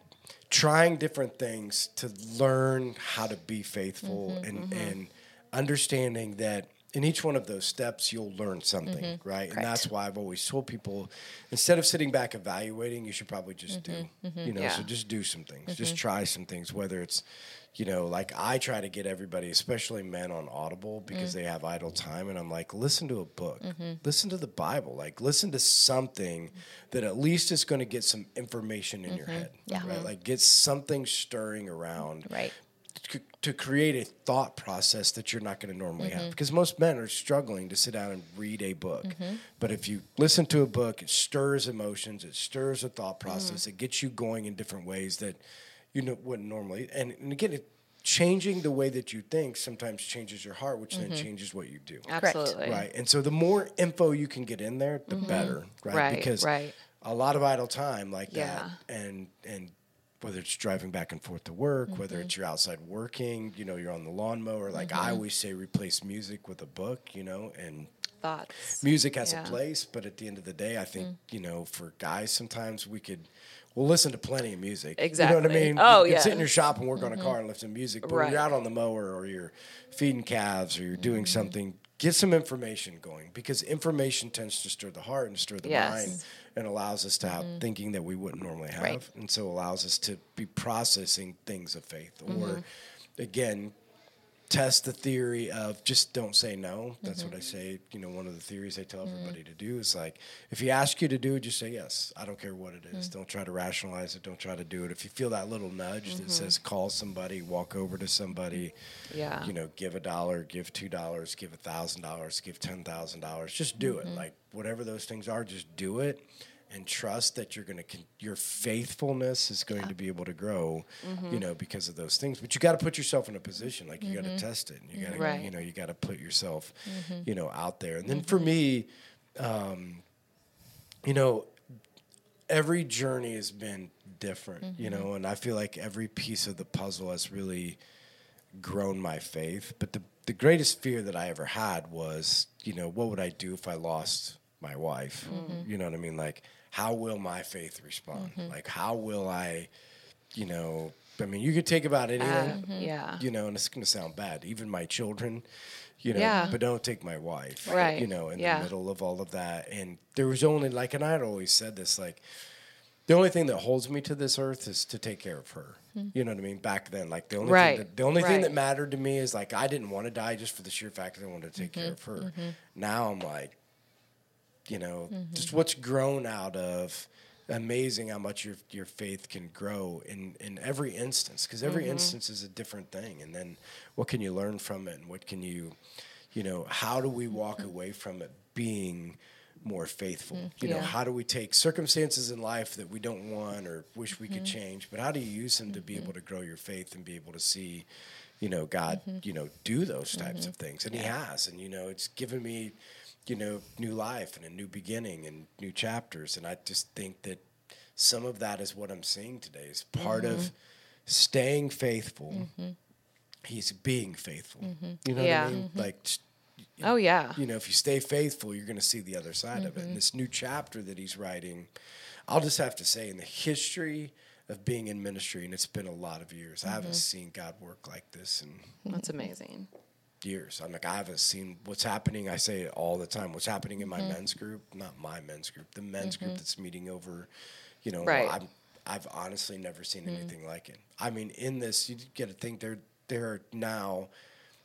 S2: trying different things to learn how to be faithful
S3: Mm-hmm,
S2: and, and understanding that in each one of those steps, you'll learn something, right? And
S3: Mm-hmm. Correct.
S2: that's why I've always told people instead of sitting back evaluating, you should probably just
S3: Mm-hmm,
S2: do, you know, so just do some things, just try some things, whether it's, you know, like I try to get everybody, especially men, on Audible because
S3: Mm.
S2: they have idle time. And I'm like, listen to a book,
S3: Mm-hmm.
S2: listen to the Bible, like, listen to something that at least is going to get some information in your head.
S3: Mm-hmm. Yeah.
S2: Right? Like, get something stirring around.
S3: right.
S2: To, to create a thought process that you're not going to normally
S3: Mm-hmm.
S2: have because most men are struggling to sit down and read a book
S3: Mm-hmm.
S2: but if you listen to a book it stirs emotions it stirs a thought
S3: Mm-hmm.
S2: process it gets you going in different ways that you know, wouldn't normally and, and again it, changing the way that you think sometimes changes your heart which
S3: Mm-hmm.
S2: then changes what you do
S1: Absolutely.
S2: right and so the more info you can get in there the better right,
S1: Mm-hmm. Right,
S2: because
S1: right.
S2: a lot of idle time like
S1: Yeah.
S2: that and and whether it's driving back and forth to work
S1: Mm-hmm.
S2: whether it's you're outside working you know you're on the lawnmower like
S1: Mm-hmm.
S2: i always say replace music with a book you know and
S1: Thoughts.
S2: music has
S1: Yeah.
S2: a place but at the end of the day i think you know for guys sometimes we could we'll listen to plenty of music Exactly. you know what i mean
S1: Oh,
S2: you can sit in your shop and work on a car and listen to music but when you're out on the mower or you're feeding calves or you're doing something get some information going because information tends to stir the heart and stir the
S1: Yes.
S2: mind and allows us to have mm-hmm. thinking that we wouldn't normally have
S3: Right.
S2: and so allows us to be processing things of faith or mm-hmm. again test the theory of just don't say no. That's what i mm-hmm. say you know one of the theories i tell mm-hmm. everybody to do is like if he asks you to do it just say yes. I don't care what it is. Mm-hmm. don't try to rationalize it. Don't try to do it. If you feel that little nudge that says call somebody walk over to somebody
S1: Yeah.
S2: you know give a dollar give two dollars give a thousand dollars give ten thousand dollars just do it. Like whatever those things are just do it and trust that you're going to con- your faithfulness is going to be able to grow mm-hmm. you know because of those things. But you got to put yourself in a position like you got to mm-hmm. test it and you got to
S1: Right.
S2: you know you got to put yourself mm-hmm. you know out there. And then for me um, you know every journey has been different you know and i feel like every piece of the puzzle has really grown my faith. But the, the greatest fear that i ever had was you know what would i do if i lost my wife? You know what I mean? Like, how will my faith respond? Mm-hmm. Like, how will I, you know, I mean, you could take about anything,
S1: Uh, mm-hmm. Yeah.
S2: you know, and it's going to sound bad. Even my children, you know,
S1: Yeah.
S2: but don't take my wife,
S1: Right.
S2: You know, in
S1: Yeah.
S2: the middle of all of that. And there was only, like, and I had always said this, like, the only thing that holds me to this earth is to take care of her. Hmm. You know what I mean? Back then, like the only
S1: Right.
S2: thing that, the only thing that mattered to me is like I didn't want to die just for the sheer fact that I wanted to take mm-hmm. care of her. Now I'm like, you know, just mm-hmm. what's grown out of amazing how much your your faith can grow in in every instance because every mm-hmm. instance is a different thing. And then what can you learn from it? And what can you you know how do we walk mm-hmm. away from it being more faithful? Mm, you know
S1: Yeah.
S2: how do we take circumstances in life that we don't want or wish we could change but how do you use them to be able to grow your faith and be able to see you know god you know do those types of things? And he has. And you know it's given me you know new life and a new beginning and new chapters. And i just think that some of that is what i'm seeing today. Is part of mm-hmm. staying faithful. Mm-hmm. He's being faithful. Mm-hmm. You know
S1: Yeah.
S2: what i mean? Like just
S1: Oh yeah.
S2: you know, if you stay faithful, you're going to see the other side of it. And this new chapter that he's writing, I'll just have to say, in the history of being in ministry, and it's been a lot of years, I haven't seen God work like this And
S1: That's amazing.
S2: Years. I'm like, I haven't seen what's happening. I say it all the time. What's happening in my mm-hmm. men's group, not my men's group, the men's group mm-hmm. that's meeting over, you know,
S1: Right.
S2: I'm, I've honestly never seen mm-hmm. anything like it. I mean, in this, you get to think there, there are now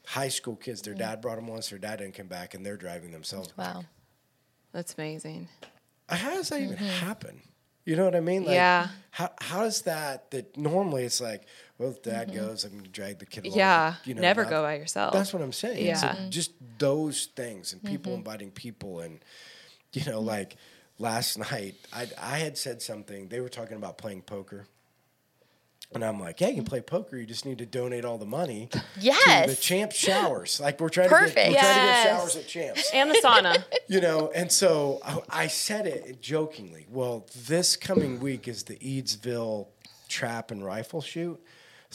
S2: high school kids. Their dad brought them once. Their dad didn't come back, and they're driving themselves.
S3: Wow.
S1: That's amazing.
S2: How does that even happen? You know what I mean? Like,
S1: Yeah.
S2: How how does that? That normally it's like, well, if dad mm-hmm. goes, I'm going to drag the kid along.
S1: Yeah.
S2: You know,
S1: Never
S2: not-
S1: go by yourself.
S2: That's what I'm saying.
S1: Yeah. Mm-hmm.
S2: just those things and people mm-hmm. inviting people and you know mm-hmm. like last night I I had said something. They were talking about playing poker. And I'm like, yeah, you can play poker. You just need to donate all the money to the champ showers. Like we're trying to get, we're
S3: Perfect.
S2: trying to get showers at champs
S1: and the sauna.
S2: you know, and so I, I said it jokingly. Well, this coming week is the Eadsville trap and rifle shoot.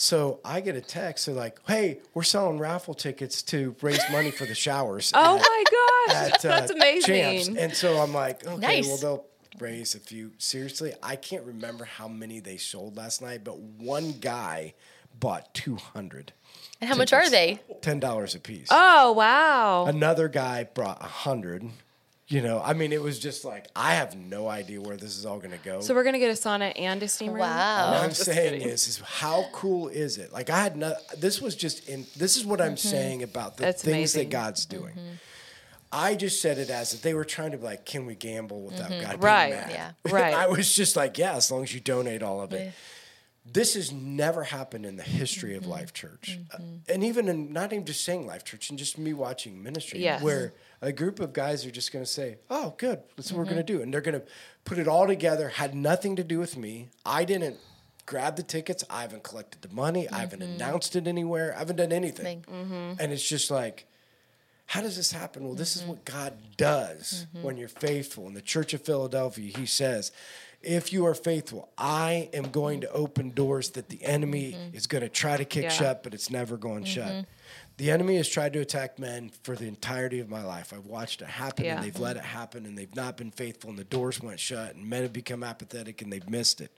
S2: So I get a text. They're like, "Hey, we're selling raffle tickets to raise money for the showers."
S1: Oh
S2: at-
S1: my gosh.
S2: at, uh,
S1: That's amazing.
S2: Champs. And so I'm like, okay,
S3: Nice.
S2: well they'll raise a few. Seriously, I can't remember how many they sold last night, but one guy bought 200.
S3: And how much are they?
S2: Ten dollars a piece.
S1: Oh wow.
S2: Another guy brought a hundred. You know, I mean, it was just like I have no idea where this is all going to go.
S1: So we're gonna get a sauna and a steam room. Wow!
S2: what
S3: Wow.
S2: I'm saying is, is how cool is it? Like I had no. This was just in. This is what I'm mm-hmm. saying about the
S1: That's
S2: things
S1: amazing.
S2: that God's mm-hmm. doing. I just said it as if they were trying to be like, can we gamble without mm-hmm. God being
S1: Right.
S2: mad?
S3: Yeah.
S1: Right.
S2: I was just like, yeah, as long as you donate all of it. This has never happened in the history of Life Church, Uh, and even in not even just saying Life Church, and just me watching ministry,
S1: Yes.
S2: where a group of guys are just going to say, "Oh, good, that's what we're mm-hmm. going to do," and they're going to put it all together. Had nothing to do with me. I didn't grab the tickets. I haven't collected the money. I haven't mm-hmm. announced it anywhere. I haven't done anything. Mm-hmm. And it's just like, how does this happen? Well, this is what God does when you're faithful. In the Church of Philadelphia, He says, if you are faithful, I am going to open doors that the enemy is going to try to kick
S1: Yeah.
S2: shut, but it's never going shut. The enemy has tried to attack men for the entirety of my life. I've watched it happen
S1: Yeah.
S2: and they've let it happen and they've not been faithful and the doors went shut and men have become apathetic and they've missed it.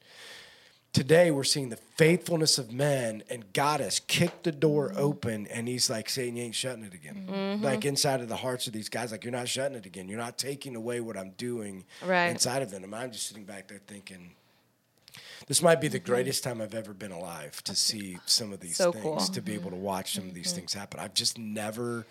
S2: Today we're seeing the faithfulness of men and God has kicked the door
S1: Mm-hmm.
S2: open and he's like saying you ain't shutting it again. Like inside of the hearts of these guys, like you're not shutting it again. You're not taking away what I'm doing
S1: Right.
S2: inside of them. And I'm just sitting back there thinking, this might be the
S1: Mm-hmm.
S2: greatest time I've ever been alive to see some of these
S1: So
S2: things,
S1: cool. Mm-hmm.
S2: to be able to watch some of these things happen. I've just never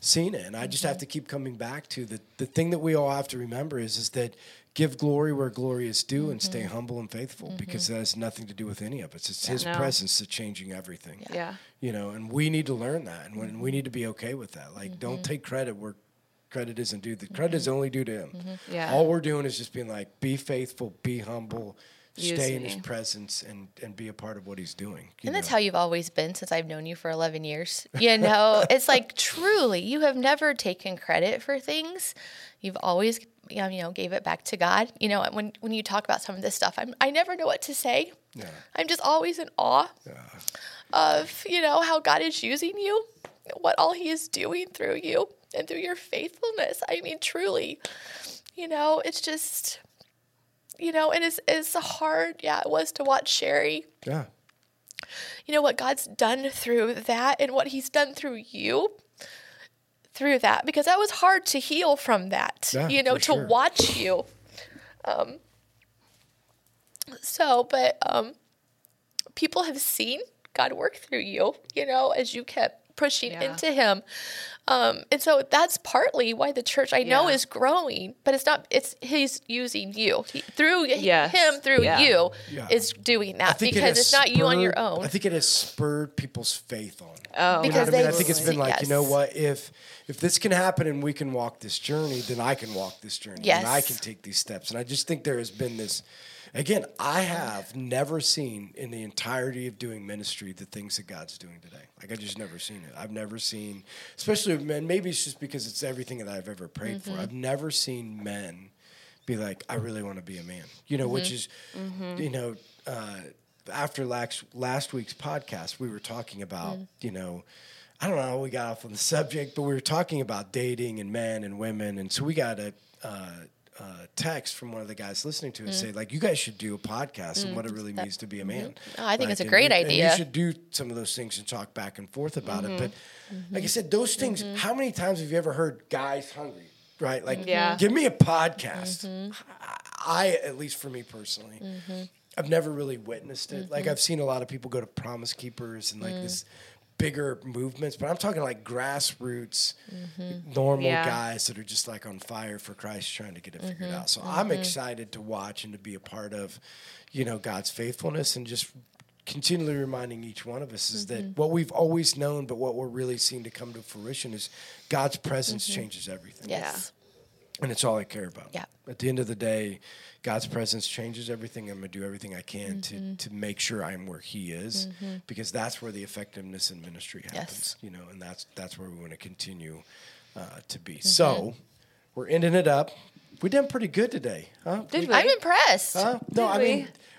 S2: seen it. And I just have
S1: Mm-hmm.
S2: to keep coming back to the, the thing that we all have to remember is, is that give glory where glory is due and stay humble and faithful because that has nothing to do with any of us. It's his
S1: No.
S2: presence that's changing everything.
S1: Yeah.
S2: You know, and we need to learn that and when, we need to be okay with that. Like don't take credit where credit isn't due. The credit is only due to him.
S1: Yeah.
S2: All we're doing is just being like, be faithful, be humble, stay in his presence and, and be a part of what he's doing.
S3: And that's how you've always been since I've known you for 11 years. You know, it's like truly, you have never taken credit for things. You've always, you know, gave it back to God. You know, when when you talk about some of this stuff, I'm, I never know what to say.
S2: Yeah.
S3: I'm just always in awe of, you know, how God is using you, what all He is doing through you and through your faithfulness. I mean, truly, You know, it's just, you know, and it's, it's hard. Yeah, it was to watch Sherry.
S2: Yeah.
S3: You know, what God's done through that and what He's done through you through that because that was hard to heal from that.
S2: Yeah,
S3: you know, to
S2: sure.
S3: watch you. Um, so, but um, people have seen God work through you, you know, as you kept pushing
S1: Yeah.
S3: into Him. Um, and so that's partly why the church I know
S1: Yeah.
S3: is growing, but it's not, it's He's using you he, through
S1: Yes.
S3: Him, through
S1: Yeah.
S3: you,
S2: Yeah.
S3: is doing that
S2: think it
S3: because
S2: has
S3: it's not you on your own.
S2: I think it has spurred people's faith on.
S1: Oh,
S2: You know
S3: Because
S2: what I mean? I think it's been
S3: seen-
S2: like, you know what? If if this can happen and we can walk this journey, then I can walk this journey. And I can take these steps. And I just think there has been this again, I have never seen in the entirety of doing ministry the things that God's doing today. Like I just never seen it. I've never seen especially men, maybe it's just because it's everything that I've ever prayed
S3: Mm-hmm.
S2: for. I've never seen men be like, I really want to be a man. You know, which is you know, uh, after last last week's podcast, we were talking about, you know, I don't know how we got off on the subject, but we were talking about dating and men and women, and so we got a. Uh, uh, text from one of the guys listening to it mm. say like you guys should do a podcast and mm. what it really means to be a mm-hmm. man.
S3: Oh, I think
S2: Like,
S3: it's a great
S2: you-
S3: idea.
S2: you should do some of those things and talk back and forth about it. But mm-hmm. like I said, those mm-hmm. things. How many times have you ever heard guys hungry? Right? Like,
S1: Yeah.
S2: give me a podcast. I, I, at least for me personally, I've never really witnessed it. Like I've seen a lot of people go to Promise Keepers and like mm. this bigger movements, but I'm talking like grassroots, mm-hmm. normal
S1: Yeah.
S2: guys that are just like on fire for Christ, trying to get it figured mm-hmm. out. So I'm mm-hmm. excited to watch and to be a part of, you know, God's faithfulness and just continually reminding each one of us is that what we've always known, but what we're really seeing to come to fruition is God's presence changes everything
S3: yes.
S2: and it's all I care about.
S3: Yeah.
S2: At the end of the day, God's presence changes everything. I'm gonna do everything I can
S3: Mm-hmm.
S2: to to make sure I'm where He is, because that's where the effectiveness in ministry happens.
S3: Yes.
S2: You know, and that's that's where we want to continue uh, to be.
S3: Mm-hmm.
S2: So we're ending it up. We did pretty good today, huh?
S1: Did
S2: We-
S3: I'm impressed.
S2: Huh? No,
S1: Did
S2: I mean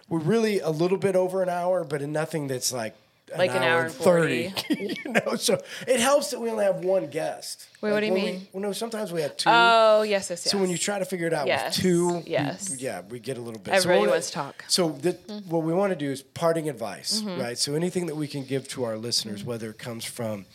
S1: we?
S2: we're really a little bit over an hour, but in nothing that's like
S1: Like an hour and 40.
S2: you know, so it helps that we only have one guest.
S1: Wait, what do you
S2: when we-
S1: mean?
S2: well, no, sometimes we have two.
S1: Oh, yes, yes, yes.
S2: So when you try to figure it out
S1: Yes,
S2: with two, we-
S1: yes.
S2: yeah, we get a little bit.
S1: Everybody
S2: we wanna-
S1: wants to talk.
S2: So the,
S3: Mm-hmm.
S2: what we want to do is parting advice, right? So anything that we can give to our listeners,
S3: Mm-hmm.
S2: whether it comes from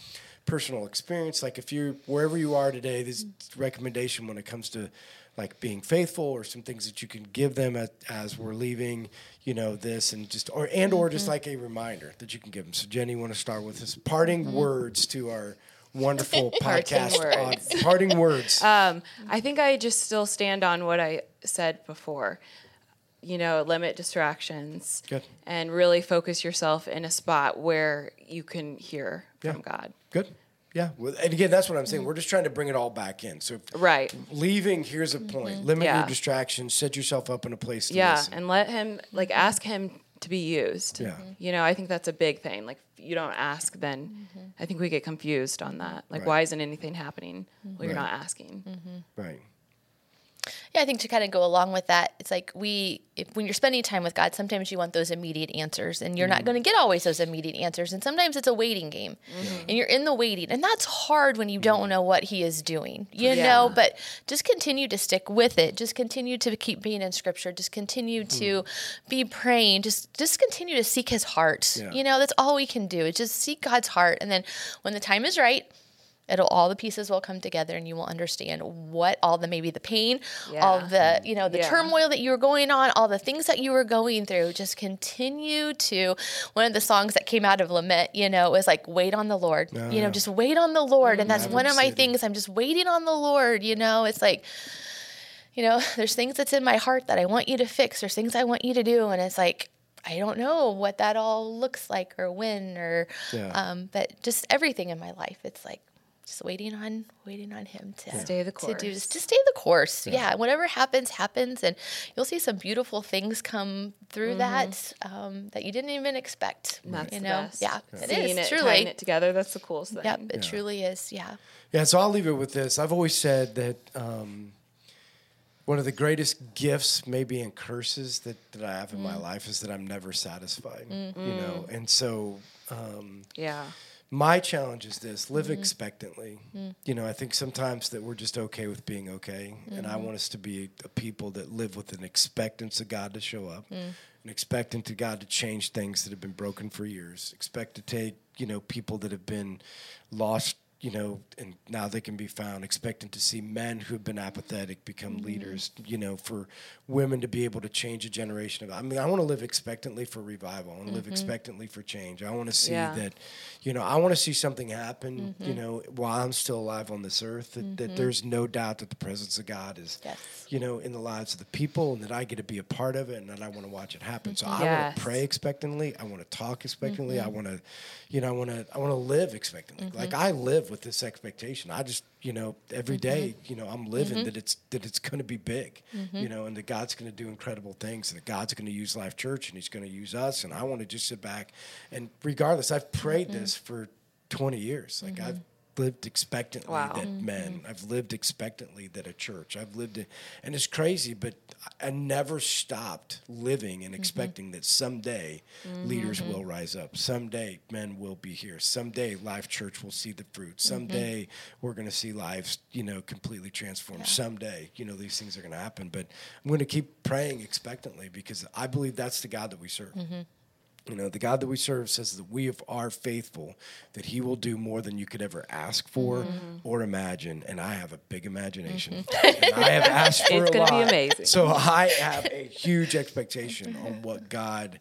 S2: personal experience, like if you're wherever you are today, this recommendation when it comes to like being faithful or some things that you can give them at, as we're leaving, you know, this and just or and or
S3: Mm-hmm.
S2: just like a reminder that you can give them. So Jenny, want to start with this parting
S3: Mm-hmm.
S2: words to our wonderful podcast
S1: Parting
S2: words. parting words.
S1: Um, I think I just still stand on what I said before. You know, limit distractions
S2: Good.
S1: and really focus yourself in a spot where you can hear
S2: Yeah.
S1: from God.
S2: Good. Yeah. And again, that's what I'm saying. We're just trying to bring it all back in. So
S1: Right.
S2: leaving, here's a point. Limit
S1: Yeah.
S2: your distractions. Set yourself up in a place to
S1: Yeah,
S2: listen.
S1: and let him like ask him to be used.
S2: Yeah.
S1: You know, I think that's a big thing. Like if you don't ask, then mm-hmm. I think we get confused on that. Like
S2: Right.
S1: why isn't anything happening? Well, you're
S2: Right.
S1: not asking.
S2: Right.
S3: Yeah, I think to kind of go along with that, it's like we, if, when you're spending time with God, sometimes you want those immediate answers, and you're not mm. going to get always those immediate answers. And sometimes it's a waiting game, mm-hmm. and you're in the waiting, and that's hard when you don't mm. know what He is doing, you
S1: Yeah.
S3: know. But just continue to stick with it. Just continue to keep being in Scripture. Just continue to mm-hmm. be praying. Just just continue to seek His heart.
S2: Yeah.
S3: You know, that's all we can do. Is just seek God's heart, and then when the time is right it'll all the pieces will come together and you will understand what all the maybe the pain all the you know the
S1: Yeah.
S3: turmoil that you were going on all the things that you were going through. Just continue to one of the songs that came out of lament you know was like wait on the lord. You know just wait on the lord. And that's one of my things. I'm just waiting on the lord you know. It's like you know there's things that's in my heart that i want you to fix. There's things i want you to do. And it's like I don't know what that all looks like or when or
S2: Yeah.
S3: um, but just everything in my life it's like just waiting on waiting on him to
S1: Stay the course.
S3: to do
S1: course.
S3: to stay the course. Yeah. whatever happens happens, and you'll see some beautiful things come through that um, that you didn't even expect.
S1: That's
S3: you
S1: the
S3: know,
S1: best.
S3: yeah, it
S1: Seeing
S3: is
S1: it, tying
S3: truly.
S1: it together. That's the coolest thing.
S3: Yep, it truly is. Yeah.
S2: Yeah, so I'll leave it with this. I've always said that um, one of the greatest gifts, maybe and curses that, that I have in
S3: Mm.
S2: my life is that I'm never satisfied. You know, and so um,
S1: Yeah.
S2: My challenge is this live mm-hmm. expectantly. Mm. You know i think sometimes that we're just okay with being okay and i mm-hmm. want us to be a people that live with an expectance of god to show up mm. and expectant to god to change things that have been broken for years expect to take you know people that have been lost you know, and now they can be found, expecting to see men who have been apathetic become mm-hmm. leaders, you know, for women to be able to change a generation of. I mean, I want to live expectantly for revival. I want to live mm-hmm. expectantly for change. I want to see
S1: Yeah.
S2: that, you know, I want to see something happen, you mm-hmm. know, while I'm still alive on this earth, that, that there's no doubt that the presence of God is,
S3: Yes.
S2: you know, in the lives of the people and that I get to be a part of it and that I want to watch it happen. So I want to pray expectantly. I want to talk expectantly. I want to, you know, I want to, I want to live expectantly. Like I live with this expectation. I just, you know, every mm-hmm. day, you know, I'm living mm-hmm. that it's that it's going to be big, mm-hmm. you know, and that God's going to do incredible things, and that God's going to use Life Church, and He's going to use us. And I want to just sit back, and regardless, I've prayed this for 20 years. Like I've lived expectantly
S1: Wow.
S2: that mm-hmm. men. I've lived expectantly that a church. I've lived it, and it's crazy, but I never stopped living and mm-hmm. expecting that someday mm-hmm. leaders will rise up. Someday men will be here. Someday Life Church will see the fruit. Someday we're going to see lives, you know, completely transformed. Someday, you know, these things are going to happen. But I'm going to keep praying expectantly because I believe that's the God that we serve. You know, the God that we serve says that we are faithful, that He will do more than you could ever ask for
S1: Mm-hmm.
S2: or imagine. And I have a big imagination. and I have asked for
S1: It's
S2: a
S1: gonna be amazing.
S2: So I have a huge expectation on what God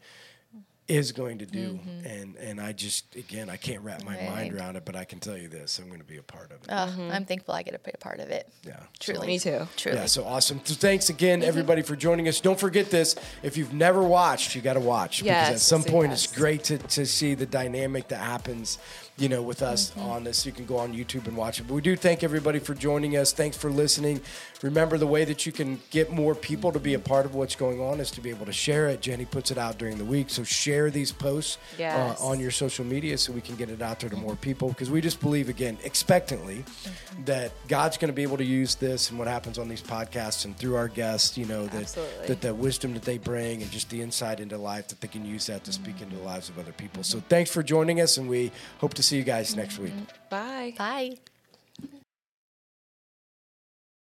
S2: is going to do. And and I just again I can't wrap my mind
S3: Mm-hmm.
S2: Around it, but I can tell you this, I'm gonna be a part of it.
S3: Oh, I'm thankful I get to be a part of it.
S2: yeah.
S3: Truly.
S1: Me too.
S3: Truly.
S2: Yeah, so awesome. So thanks again,
S1: Mm-hmm.
S2: everybody, for joining us. Don't forget this. If you've never watched, you got to watch. because at some point,
S1: yes.
S2: it's great to, to see the dynamic that happens, you know, with us
S1: Mm-hmm.
S2: on this. You can go on YouTube and watch it. But we do thank everybody for joining us. Thanks for listening. Remember, the way that you can get more people to be a part of what's going on is to be able to share it. Jenny puts it out during the week. So share these posts
S1: Yes.
S2: uh, on your social media so we can get it out there to more people. Because we just believe, again, expectantly, that God's going to be able to use this and what happens on these podcasts and through our guests, you know, that,
S1: Absolutely.
S2: that the wisdom that they bring and just the insight into life that they can use that to speak into the lives of other people. So thanks for joining us, and we hope to see you guys next week.
S1: Bye.
S3: Bye.